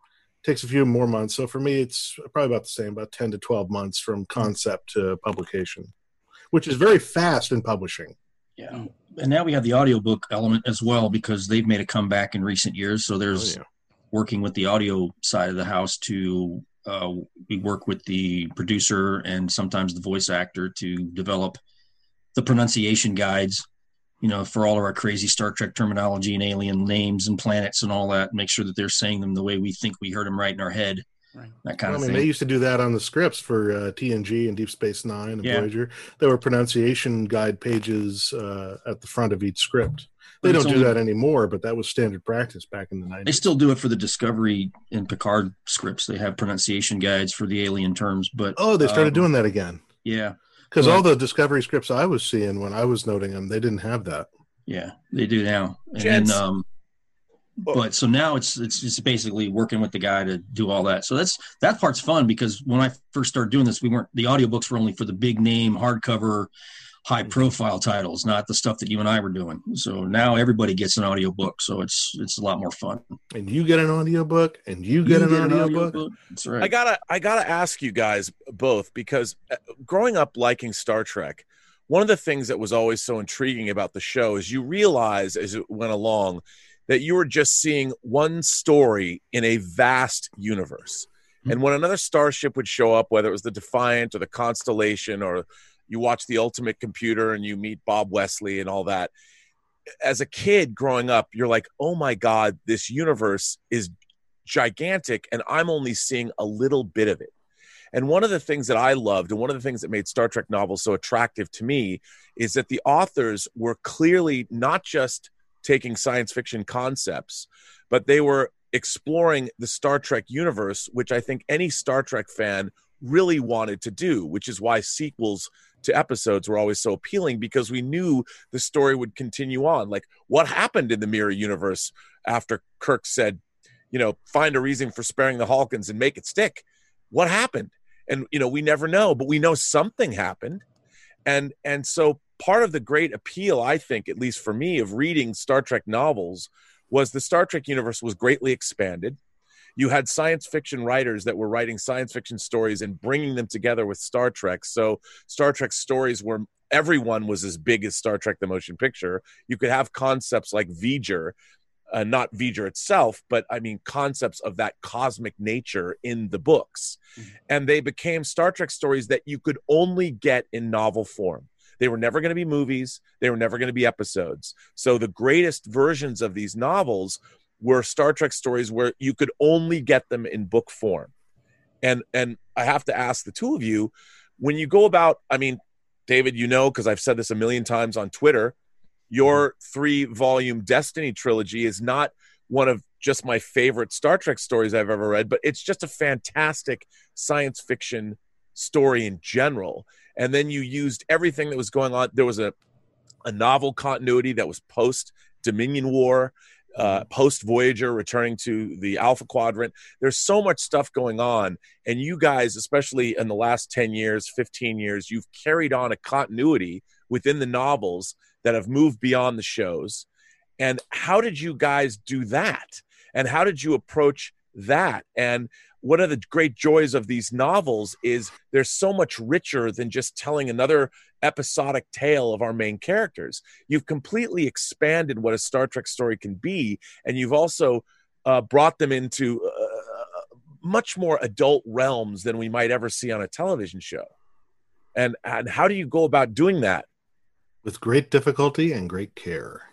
takes a few more months. So for me, it's probably about the same, about 10 to 12 months from concept to publication, which is very fast in publishing. Yeah. And now we have the audiobook element as well because they've made a comeback in recent years. So there's Oh, yeah. working with the audio side of the house to uh, we work with the producer and sometimes the voice actor to develop the pronunciation guides you know for all of our crazy star trek terminology and alien names and planets and all that make sure that they're saying them the way we think we heard them right in our head Right. that kind I of mean, thing they used to do that on the scripts for uh, TNG and Deep Space Nine and Yeah. Voyager. There were pronunciation guide pages uh, at the front of each script. They don't do that anymore, but that was standard practice back in the 90s. they still do it for the discovery and picard scripts they have pronunciation guides for the alien terms but Oh, they started um, doing that again yeah because Well- all the Discovery scripts I was seeing when I was noting them, they didn't have that. Yeah, they do now. And Gents. then, um, but so now it's it's just basically working with the guy to do all that. So that's that part's fun because when I first started doing this, we weren't the audiobooks were only for the big name hardcover, high profile titles, not the stuff that you and I were doing. So now everybody gets an audiobook, so it's it's a lot more fun. And you get an audiobook, and you get an audiobook. That's right. I gotta, I gotta ask you guys both because uh, growing up liking Star Trek, one of the things that was always so intriguing about the show is you realize as it went along that you were just seeing one story in a vast universe. And when another starship would show up, whether it was the Defiant or the Constellation, or you watch the Ultimate Computer and you meet Bob Wesley and all that, as a kid growing up, you're like, oh my God, this universe is gigantic and I'm only seeing a little bit of it. And one of the things that I loved and one of the things that made Star Trek novels so attractive to me is that the authors were clearly not just taking science fiction concepts, but they were exploring the Star Trek universe, which I think any Star Trek fan really wanted to do, which is why sequels to episodes were always so appealing because we knew the story would continue on. Like what happened in the mirror universe after Kirk said, you know, find a reason for sparing the Halkans and make it stick. What happened? And you know, we never know, but we know something happened. And and so part of the great appeal, I think, at least for me, of reading Star Trek novels was the Star Trek universe was greatly expanded you had science fiction writers that were writing science fiction stories and bringing them together with Star Trek. So Star Trek stories were everyone was as big as Star Trek the motion picture. You could have concepts like V'ger, uh, not V'ger itself, but I mean concepts of that cosmic nature in the books. Mm-hmm. And they became Star Trek stories that you could only get in novel form. They were never going to be movies, they were never going to be episodes. So the greatest versions of these novels were Star Trek stories where you could only get them in book form. And and I have to ask the two of you, when you go about, I mean, David, you know, because I've said this a million times on Twitter, your three volume Destiny trilogy is not one of just my favorite Star Trek stories I've ever read, but it's just a fantastic science fiction story in general. And then you used everything that was going on. There was a a novel continuity that was post Dominion War uh, post Voyager, returning to the Alpha Quadrant. There's so much stuff going on. And you guys, especially in the last 10 years, 15 years, you've carried on a continuity within the novels that have moved beyond the shows. And how did you guys do that? And how did you approach that? And one of the great joys of these novels is they're so much richer than just telling another episodic tale of our main characters. You've completely expanded what a Star Trek story can be, and you've also uh, brought them into uh, uh, much more adult realms than we might ever see on a television show. And and how do you go about doing that? With great difficulty and great care.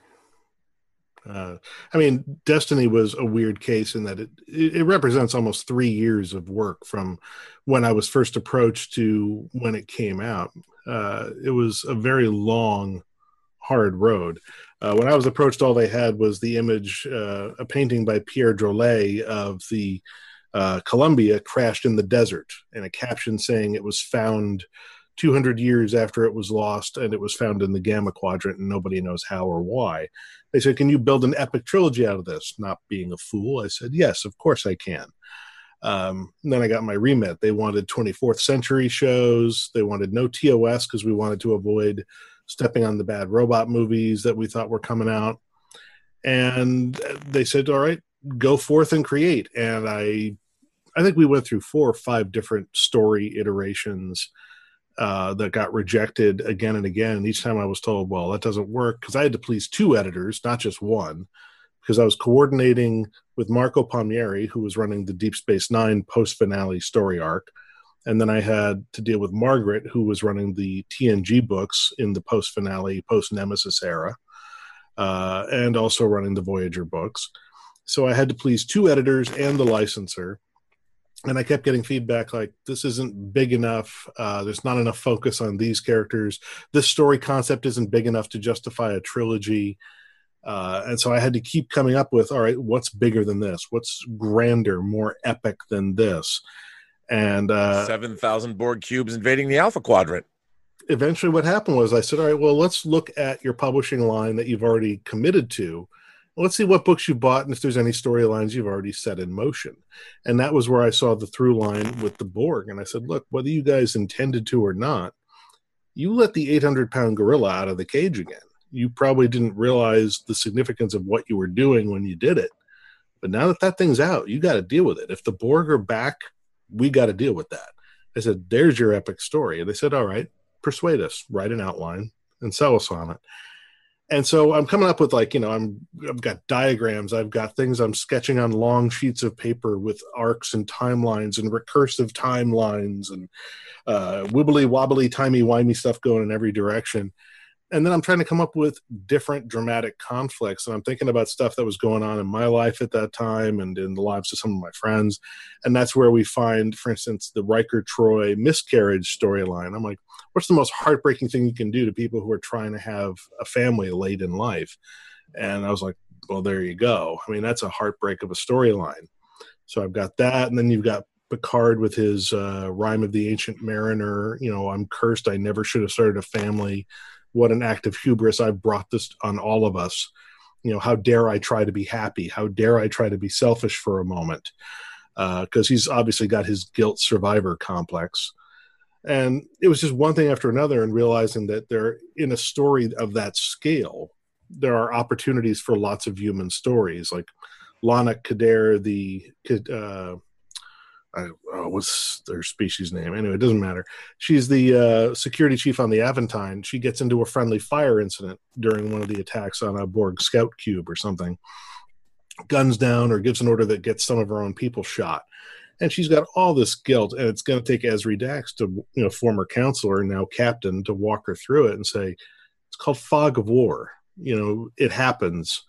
Uh, I mean, Destiny was a weird case in that it, it represents almost three years of work from when I was first approached to when it came out. Uh, it was a very long, hard road. Uh, when I was approached, all they had was the image, uh, a painting by Pierre Drolet of the uh, Columbia crashed in the desert, and a caption saying it was found 200 years after it was lost and it was found in the gamma quadrant and nobody knows how or why they said can you build an epic trilogy out of this? Not being a fool i said yes of course i can. Um, then i got my remit. They wanted 24th century shows. They wanted no tos because we wanted to avoid stepping on the bad robot movies that we thought were coming out. And they said all right go forth and create. And i i think we went through four or five different story iterations uh, that got rejected again and again. And each time I was told, well, that doesn't work because I had to please two editors, not just one, because I was coordinating with Marco Palmieri, who was running the Deep Space Nine post finale story arc. And then I had to deal with Margaret, who was running the TNG books in the post finale, post Nemesis era, uh, and also running the Voyager books. So I had to please two editors and the licensor and I kept getting feedback like this isn't big enough. Uh, there's not enough focus on these characters. This story concept isn't big enough to justify a trilogy. Uh, and so I had to keep coming up with all right, what's bigger than this? What's grander, more epic than this? And uh, seven thousand Borg cubes invading the Alpha Quadrant. Eventually, what happened was I said, all right, well, let's look at your publishing line that you've already committed to let's see what books you bought and if there's any storylines you've already set in motion. And that was where I saw the through line with the Borg. And I said, look, whether you guys intended to or not, you let the 800 pound gorilla out of the cage again. You probably didn't realize the significance of what you were doing when you did it. But now that that thing's out, you got to deal with it. If the Borg are back, we got to deal with that. I said, there's your epic story. And they said, all right, persuade us, write an outline and sell us on it and so i'm coming up with like you know i'm i've got diagrams i've got things i'm sketching on long sheets of paper with arcs and timelines and recursive timelines and uh, wibbly wobbly timey wimey stuff going in every direction and then I'm trying to come up with different dramatic conflicts. And I'm thinking about stuff that was going on in my life at that time and in the lives of some of my friends. And that's where we find, for instance, the Riker Troy miscarriage storyline. I'm like, what's the most heartbreaking thing you can do to people who are trying to have a family late in life? And I was like, well, there you go. I mean, that's a heartbreak of a storyline. So I've got that, and then you've got Picard with his uh, Rime of the Ancient Mariner. You know, I'm cursed. I never should have started a family. What an act of hubris! I've brought this on all of us. You know, how dare I try to be happy? How dare I try to be selfish for a moment? Because uh, he's obviously got his guilt survivor complex. And it was just one thing after another, and realizing that they're in a story of that scale, there are opportunities for lots of human stories. Like Lonnoc Kedair, the uh, I, oh, what's their species name? Anyway, it doesn't matter. She's the uh, security chief on the Aventine. She gets into a friendly fire incident during one of the attacks on a Borg scout cube or something. Guns down or gives an order that gets some of her own people shot. And she's got all this guilt, and it's going to take Ezri Dax, to you know, former counselor now captain, to walk her through it and say, "It's called fog of war. You know, it happens.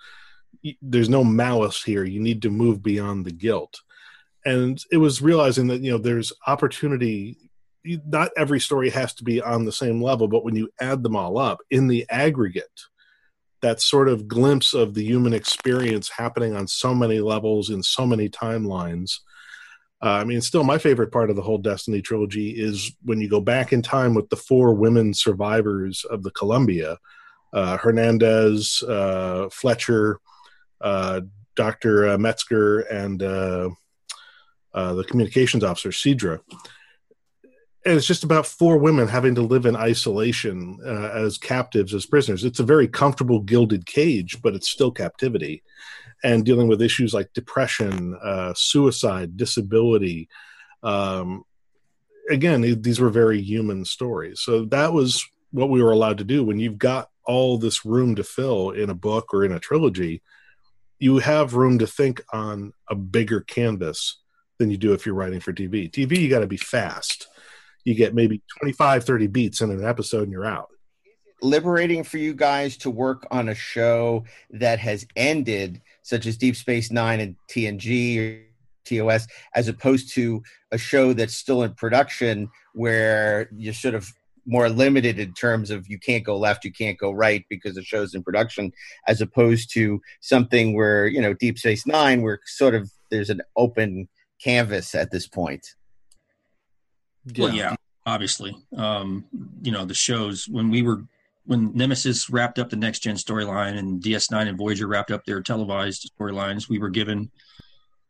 There's no malice here. You need to move beyond the guilt." And it was realizing that you know there's opportunity not every story has to be on the same level but when you add them all up in the aggregate that sort of glimpse of the human experience happening on so many levels in so many timelines uh, i mean still my favorite part of the whole destiny trilogy is when you go back in time with the four women survivors of the columbia uh, hernandez uh, fletcher uh, dr metzger and uh, the communications officer, Sidra. And it's just about four women having to live in isolation uh, as captives, as prisoners. It's a very comfortable gilded cage, but it's still captivity. And dealing with issues like depression, uh, suicide, disability. Um, again, these were very human stories. So that was what we were allowed to do. When you've got all this room to fill in a book or in a trilogy, you have room to think on a bigger canvas than you do if you're writing for TV. TV, you got to be fast. You get maybe 25, 30 beats in an episode and you're out. Liberating for you guys to work on a show that has ended, such as Deep Space Nine and TNG or TOS, as opposed to a show that's still in production where you're sort of more limited in terms of you can't go left, you can't go right because the show's in production, as opposed to something where, you know, Deep Space Nine, where sort of there's an open canvas at this point. Yeah. Well, yeah, obviously. Um, you know, the shows when we were when Nemesis wrapped up the next gen storyline and DS9 and Voyager wrapped up their televised storylines, we were given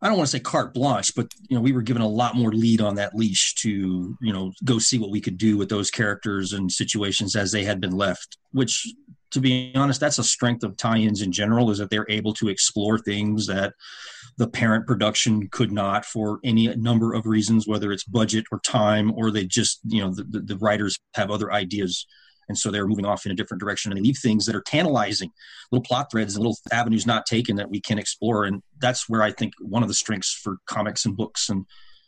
I don't want to say carte blanche, but you know, we were given a lot more lead on that leash to, you know, go see what we could do with those characters and situations as they had been left, which to be honest, that's a strength of tie-ins in general is that they're able to explore things that the parent production could not for any number of reasons, whether it's budget or time, or they just, you know, the, the, writers have other ideas. And so they're moving off in a different direction and they leave things that are tantalizing, little plot threads and little avenues not taken that we can explore. And that's where I think one of the strengths for comics and books and,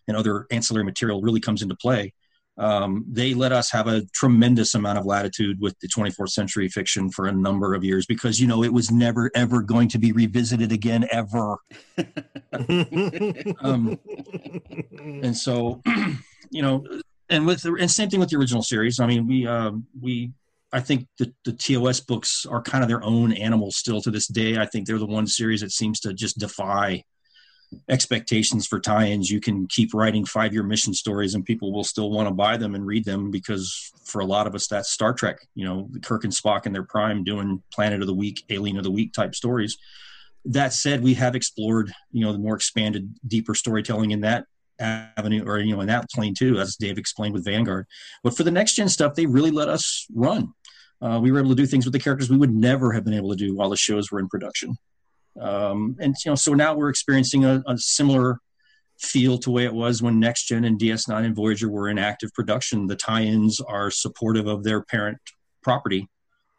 and other ancillary material really comes into play um, they let us have a tremendous amount of latitude with the 24th century fiction for a number of years because you know it was never ever going to be revisited again ever um, and so you know and with the and same thing with the original series i mean we uh, we I think the, the TOS books are kind of their own animal still to this day. I think they're the one series that seems to just defy expectations for tie-ins. You can keep writing five-year mission stories and people will still want to buy them and read them because for a lot of us that's star trek you know kirk and spock in their prime doing planet of the week alien of the week type stories. That said we have explored you know the more expanded deeper storytelling in that avenue or you know in that plane too as dave explained with vanguard. But for the next gen stuff they really let us run. Uh, we were able to do things with the characters we would never have been able to do while the shows were in production um, and you know, so now we're experiencing a, a similar feel to way it was when Next Gen and DS9 and Voyager were in active production. The tie-ins are supportive of their parent property,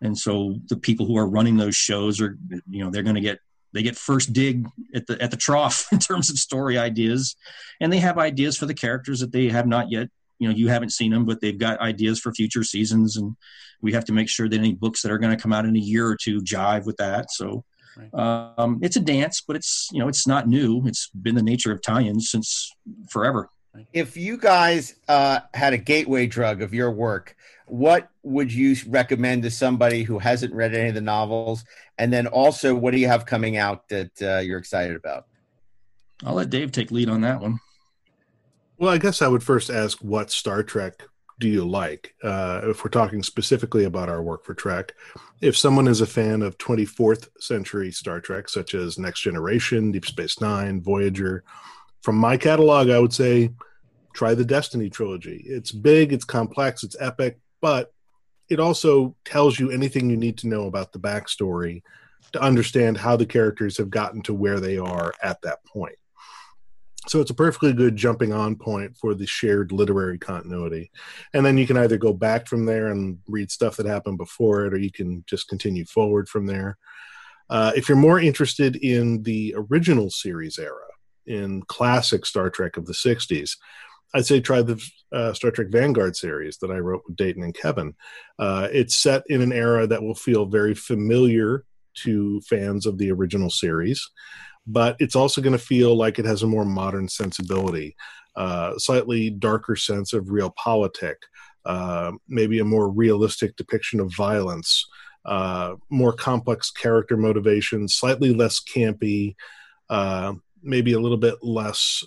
and so the people who are running those shows are, you know, they're going to get they get first dig at the at the trough in terms of story ideas, and they have ideas for the characters that they have not yet. You know, you haven't seen them, but they've got ideas for future seasons, and we have to make sure that any books that are going to come out in a year or two jive with that. So Right. Um, it's a dance, but it's you know it's not new. It's been the nature of tie-ins since forever. If you guys uh, had a gateway drug of your work, what would you recommend to somebody who hasn't read any of the novels? And then also, what do you have coming out that uh, you're excited about? I'll let Dave take lead on that one. Well, I guess I would first ask what Star Trek do you like? Uh, if we're talking specifically about our work for Trek, if someone is a fan of 24th century Star Trek, such as Next Generation, Deep Space Nine, Voyager, from my catalog, I would say try the Destiny trilogy. It's big, it's complex, it's epic, but it also tells you anything you need to know about the backstory to understand how the characters have gotten to where they are at that point. So it's a perfectly good jumping on point for the shared literary continuity. And then you can either go back from there and read stuff that happened before it, or you can just continue forward from there. Uh, if you're more interested in the original series era, in classic Star Trek of the 60s, I'd say try the uh, Star Trek Vanguard series that I wrote with Dayton and Kevin. Uh, it's set in an era that will feel very familiar to fans of the original series, but it's also going to feel like it has a more modern sensibility, uh, slightly darker sense of realpolitik, uh, maybe a more realistic depiction of violence, uh, more complex character motivations, slightly less campy, uh, maybe a little bit less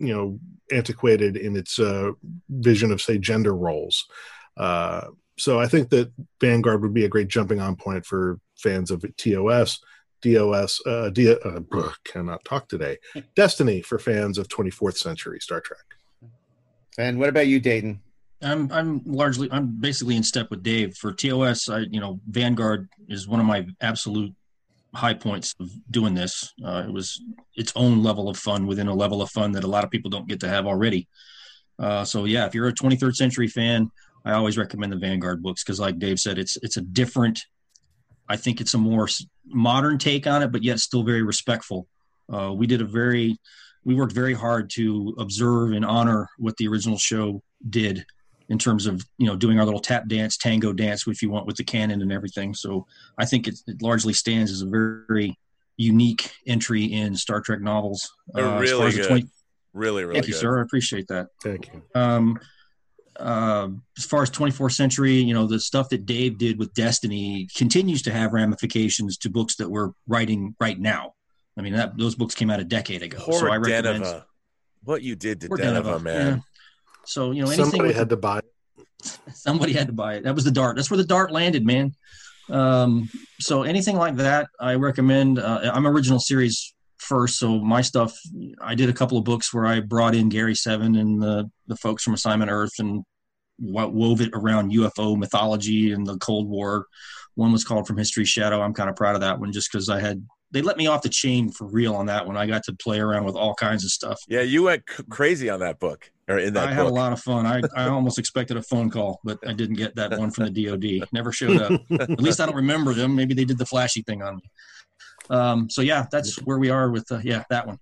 you know antiquated in its uh, vision of say gender roles. Uh, so I think that Vanguard would be a great jumping on point for fans of TOS, DOS, uh, D- uh, cannot talk today. Destiny for fans of 24th century Star Trek. And what about you, Dayton? I'm I'm largely I'm basically in step with Dave for TOS. I you know Vanguard is one of my absolute high points of doing this. Uh, it was its own level of fun within a level of fun that a lot of people don't get to have already. Uh, so yeah, if you're a 23rd century fan, I always recommend the Vanguard books because, like Dave said, it's it's a different. I think it's a more modern take on it, but yet still very respectful. Uh, we did a very, we worked very hard to observe and honor what the original show did in terms of you know doing our little tap dance, tango dance, if you want, with the canon and everything. So I think it, it largely stands as a very, very, unique entry in Star Trek novels. Uh, really as good. 20- really, really. Thank you, good. sir. I appreciate that. Thank you. Um, uh, as far as 24th century, you know, the stuff that Dave did with Destiny continues to have ramifications to books that we're writing right now. I mean, that, those books came out a decade ago. Poor so I recommend Deneva. What you did to Poor Deneva, Deneva, man. yeah. So you know, anything Somebody with had to buy. it. somebody had to buy it. That was the dart. That's where the dart landed, man. Um, so anything like that, I recommend. Uh, I'm original series first, so my stuff. I did a couple of books where I brought in Gary Seven and the the folks from Assignment Earth and wo- wove it around UFO mythology and the Cold War. One was called From History's Shadow. I'm kind of proud of that one, just because I had they let me off the chain for real on that one. I got to play around with all kinds of stuff. Yeah, you went c- crazy on that book or in that I book. had a lot of fun. I, I almost expected a phone call, but I didn't get that one from the DoD. Never showed up. At least I don't remember them. Maybe they did the flashy thing on me. Um, so yeah, that's where we are with uh, yeah that one.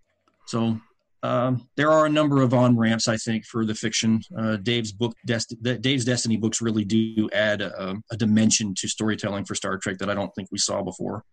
So um, there are a number of on ramps I think for the fiction. Uh, Dave's book, Dest- Dave's Destiny books really do add a, a dimension to storytelling for Star Trek that I don't think we saw before.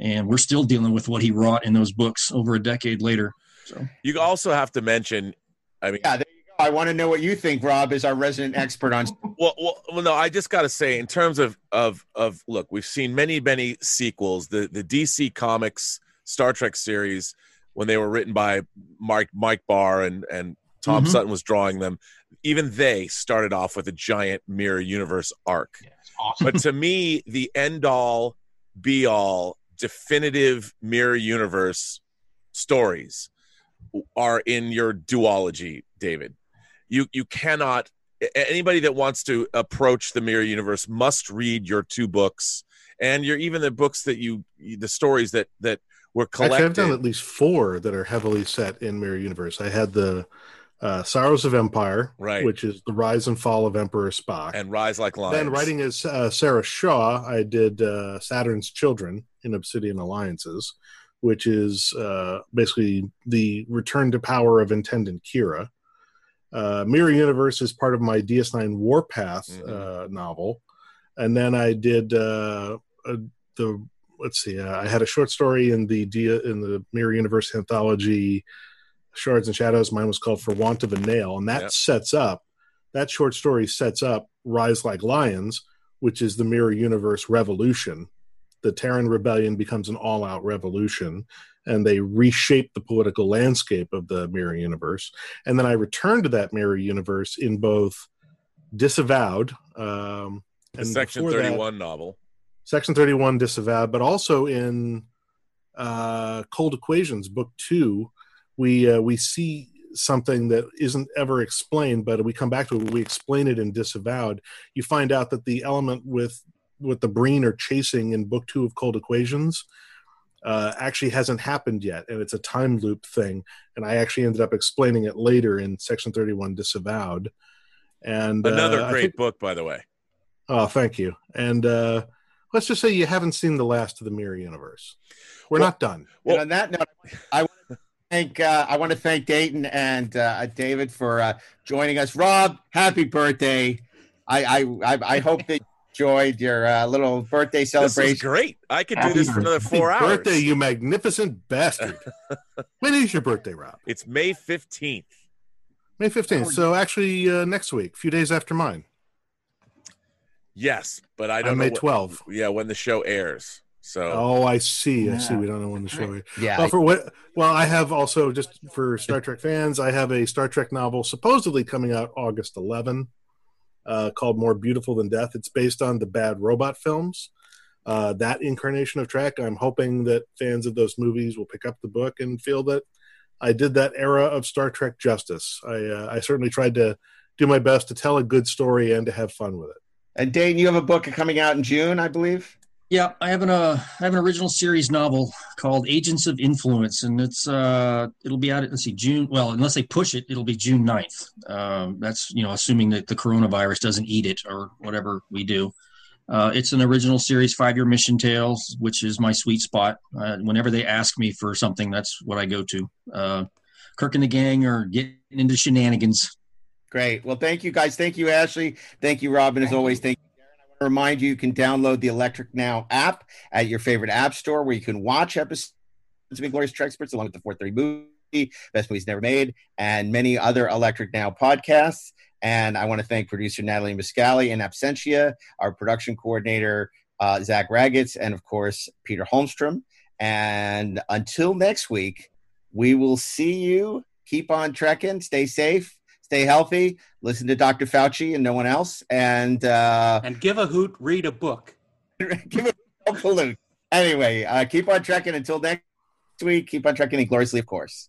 And we're still dealing with what he wrought in those books over a decade later. So You also have to mention. I mean, Yeah, there you go. I want to know what you think, Rob, is our resident expert on. well, well, well, no. I just got to say, in terms of of of look, we've seen many many sequels. The the DC Comics Star Trek series, when they were written by Mike Mike Barr and and Tom Mhm. Sutton was drawing them. Even they started off with a giant mirror universe arc. Yeah, awesome. But to me, the end all, be all, definitive mirror universe stories are in your duology, David. You you cannot anybody that wants to approach the mirror universe must read your two books and your even the books that you the stories that that were Actually, collected. I've done at least four that are heavily set in Mirror Universe. I had the uh, Sorrows of Empire, Right. which is the rise and fall of Emperor Spock. and rise like lions. then writing as uh, Sarah Shaw, I did uh, Saturn's Children in Obsidian Alliances, which is uh, basically the return to power of Intendant Kira. Uh, Mirror Universe is part of my DS9 Warpath Mhm. uh, novel, and then I did uh, uh, the let's see, uh, I had a short story in the D- in the Mirror Universe anthology, Shards and Shadows. Mine was called For Want of a Nail, and that Yep. sets up that short story sets up Rise Like Lions, which is the mirror universe revolution. The Terran rebellion becomes an all out revolution, and they reshape the political landscape of the mirror universe. And then I return to that mirror universe in both Disavowed um, and Section before that- 31 novel. Section 31 disavowed, but also in uh, Cold Equations, book two, we uh, we see something that isn't ever explained, but we come back to it. We explain it in disavowed. You find out that the element with what the Breen are chasing in book two of Cold Equations uh, actually hasn't happened yet, and it's a time loop thing. And I actually ended up explaining it later in Section 31 disavowed. And Another uh, great think- book, by the way. Oh, thank you. And uh, let's just say you haven't seen the last of the Mirror Universe. We're Well- not done. and on that note, I want to thank uh, I want to thank Dayton and uh, David for uh, joining us. Rob, happy birthday! I I I, I hope that you enjoyed your uh, little birthday This is celebration. great. I could do Happy this for another Happy four hours. birthday, you magnificent bastard. when is your birthday, Rob? It's May 15th. May 15th. So actually uh, next week, a few days after mine. Yes, but I don't On know. May what- 12th. yeah, when the show airs. So Oh, I see. I see. We don't know when the show is. Yeah, Well, for what? Well, I have also just for Star Trek fans, I have a Star Trek novel supposedly coming out August 11, uh, called "More Beautiful Than Death." It's based on the Bad Robot films. Uh, that incarnation of Trek. I'm hoping that fans of those movies will pick up the book and feel that I did that era of Star Trek justice. I uh, I certainly tried to do my best to tell a good story and to have fun with it. And Dayton, you have a book coming out in June, I believe. Yeah, I have an uh, I have an original series novel called Agents of Influence, and it's uh, it'll be out. Let's see, June. Well, unless they push it, it'll be June 9th. Um, that's you know, assuming that the coronavirus doesn't eat it or whatever we do. Uh, it's an original series, five year mission tales, which is my sweet spot. Uh, whenever they ask me for something, that's what I go to. Uh, Kirk and the gang are getting into shenanigans. Great. Well, thank you guys. Thank you, Ashley. Thank you, Robin. As always, thank you. Daren. I want to remind you, you can download the Electric Now app at your favorite app store where you can watch episodes of Inglorious Treksperts along with the 430 movie, Best Movies Never Made, and many other Electric Now podcasts. And I want to thank producer Natalie Muscali in absentia, our production coordinator, uh, Zach Raggets, and of course, Peter Holmstrom. And until next week, we will see you. Keep on trekking. Stay safe. Stay healthy. Listen to Dr. Fauci and no one else. And uh, And give a hoot, read a book. give a salute. Anyway, uh, keep on trekking until next week. Keep on trekking and gloriously, of course.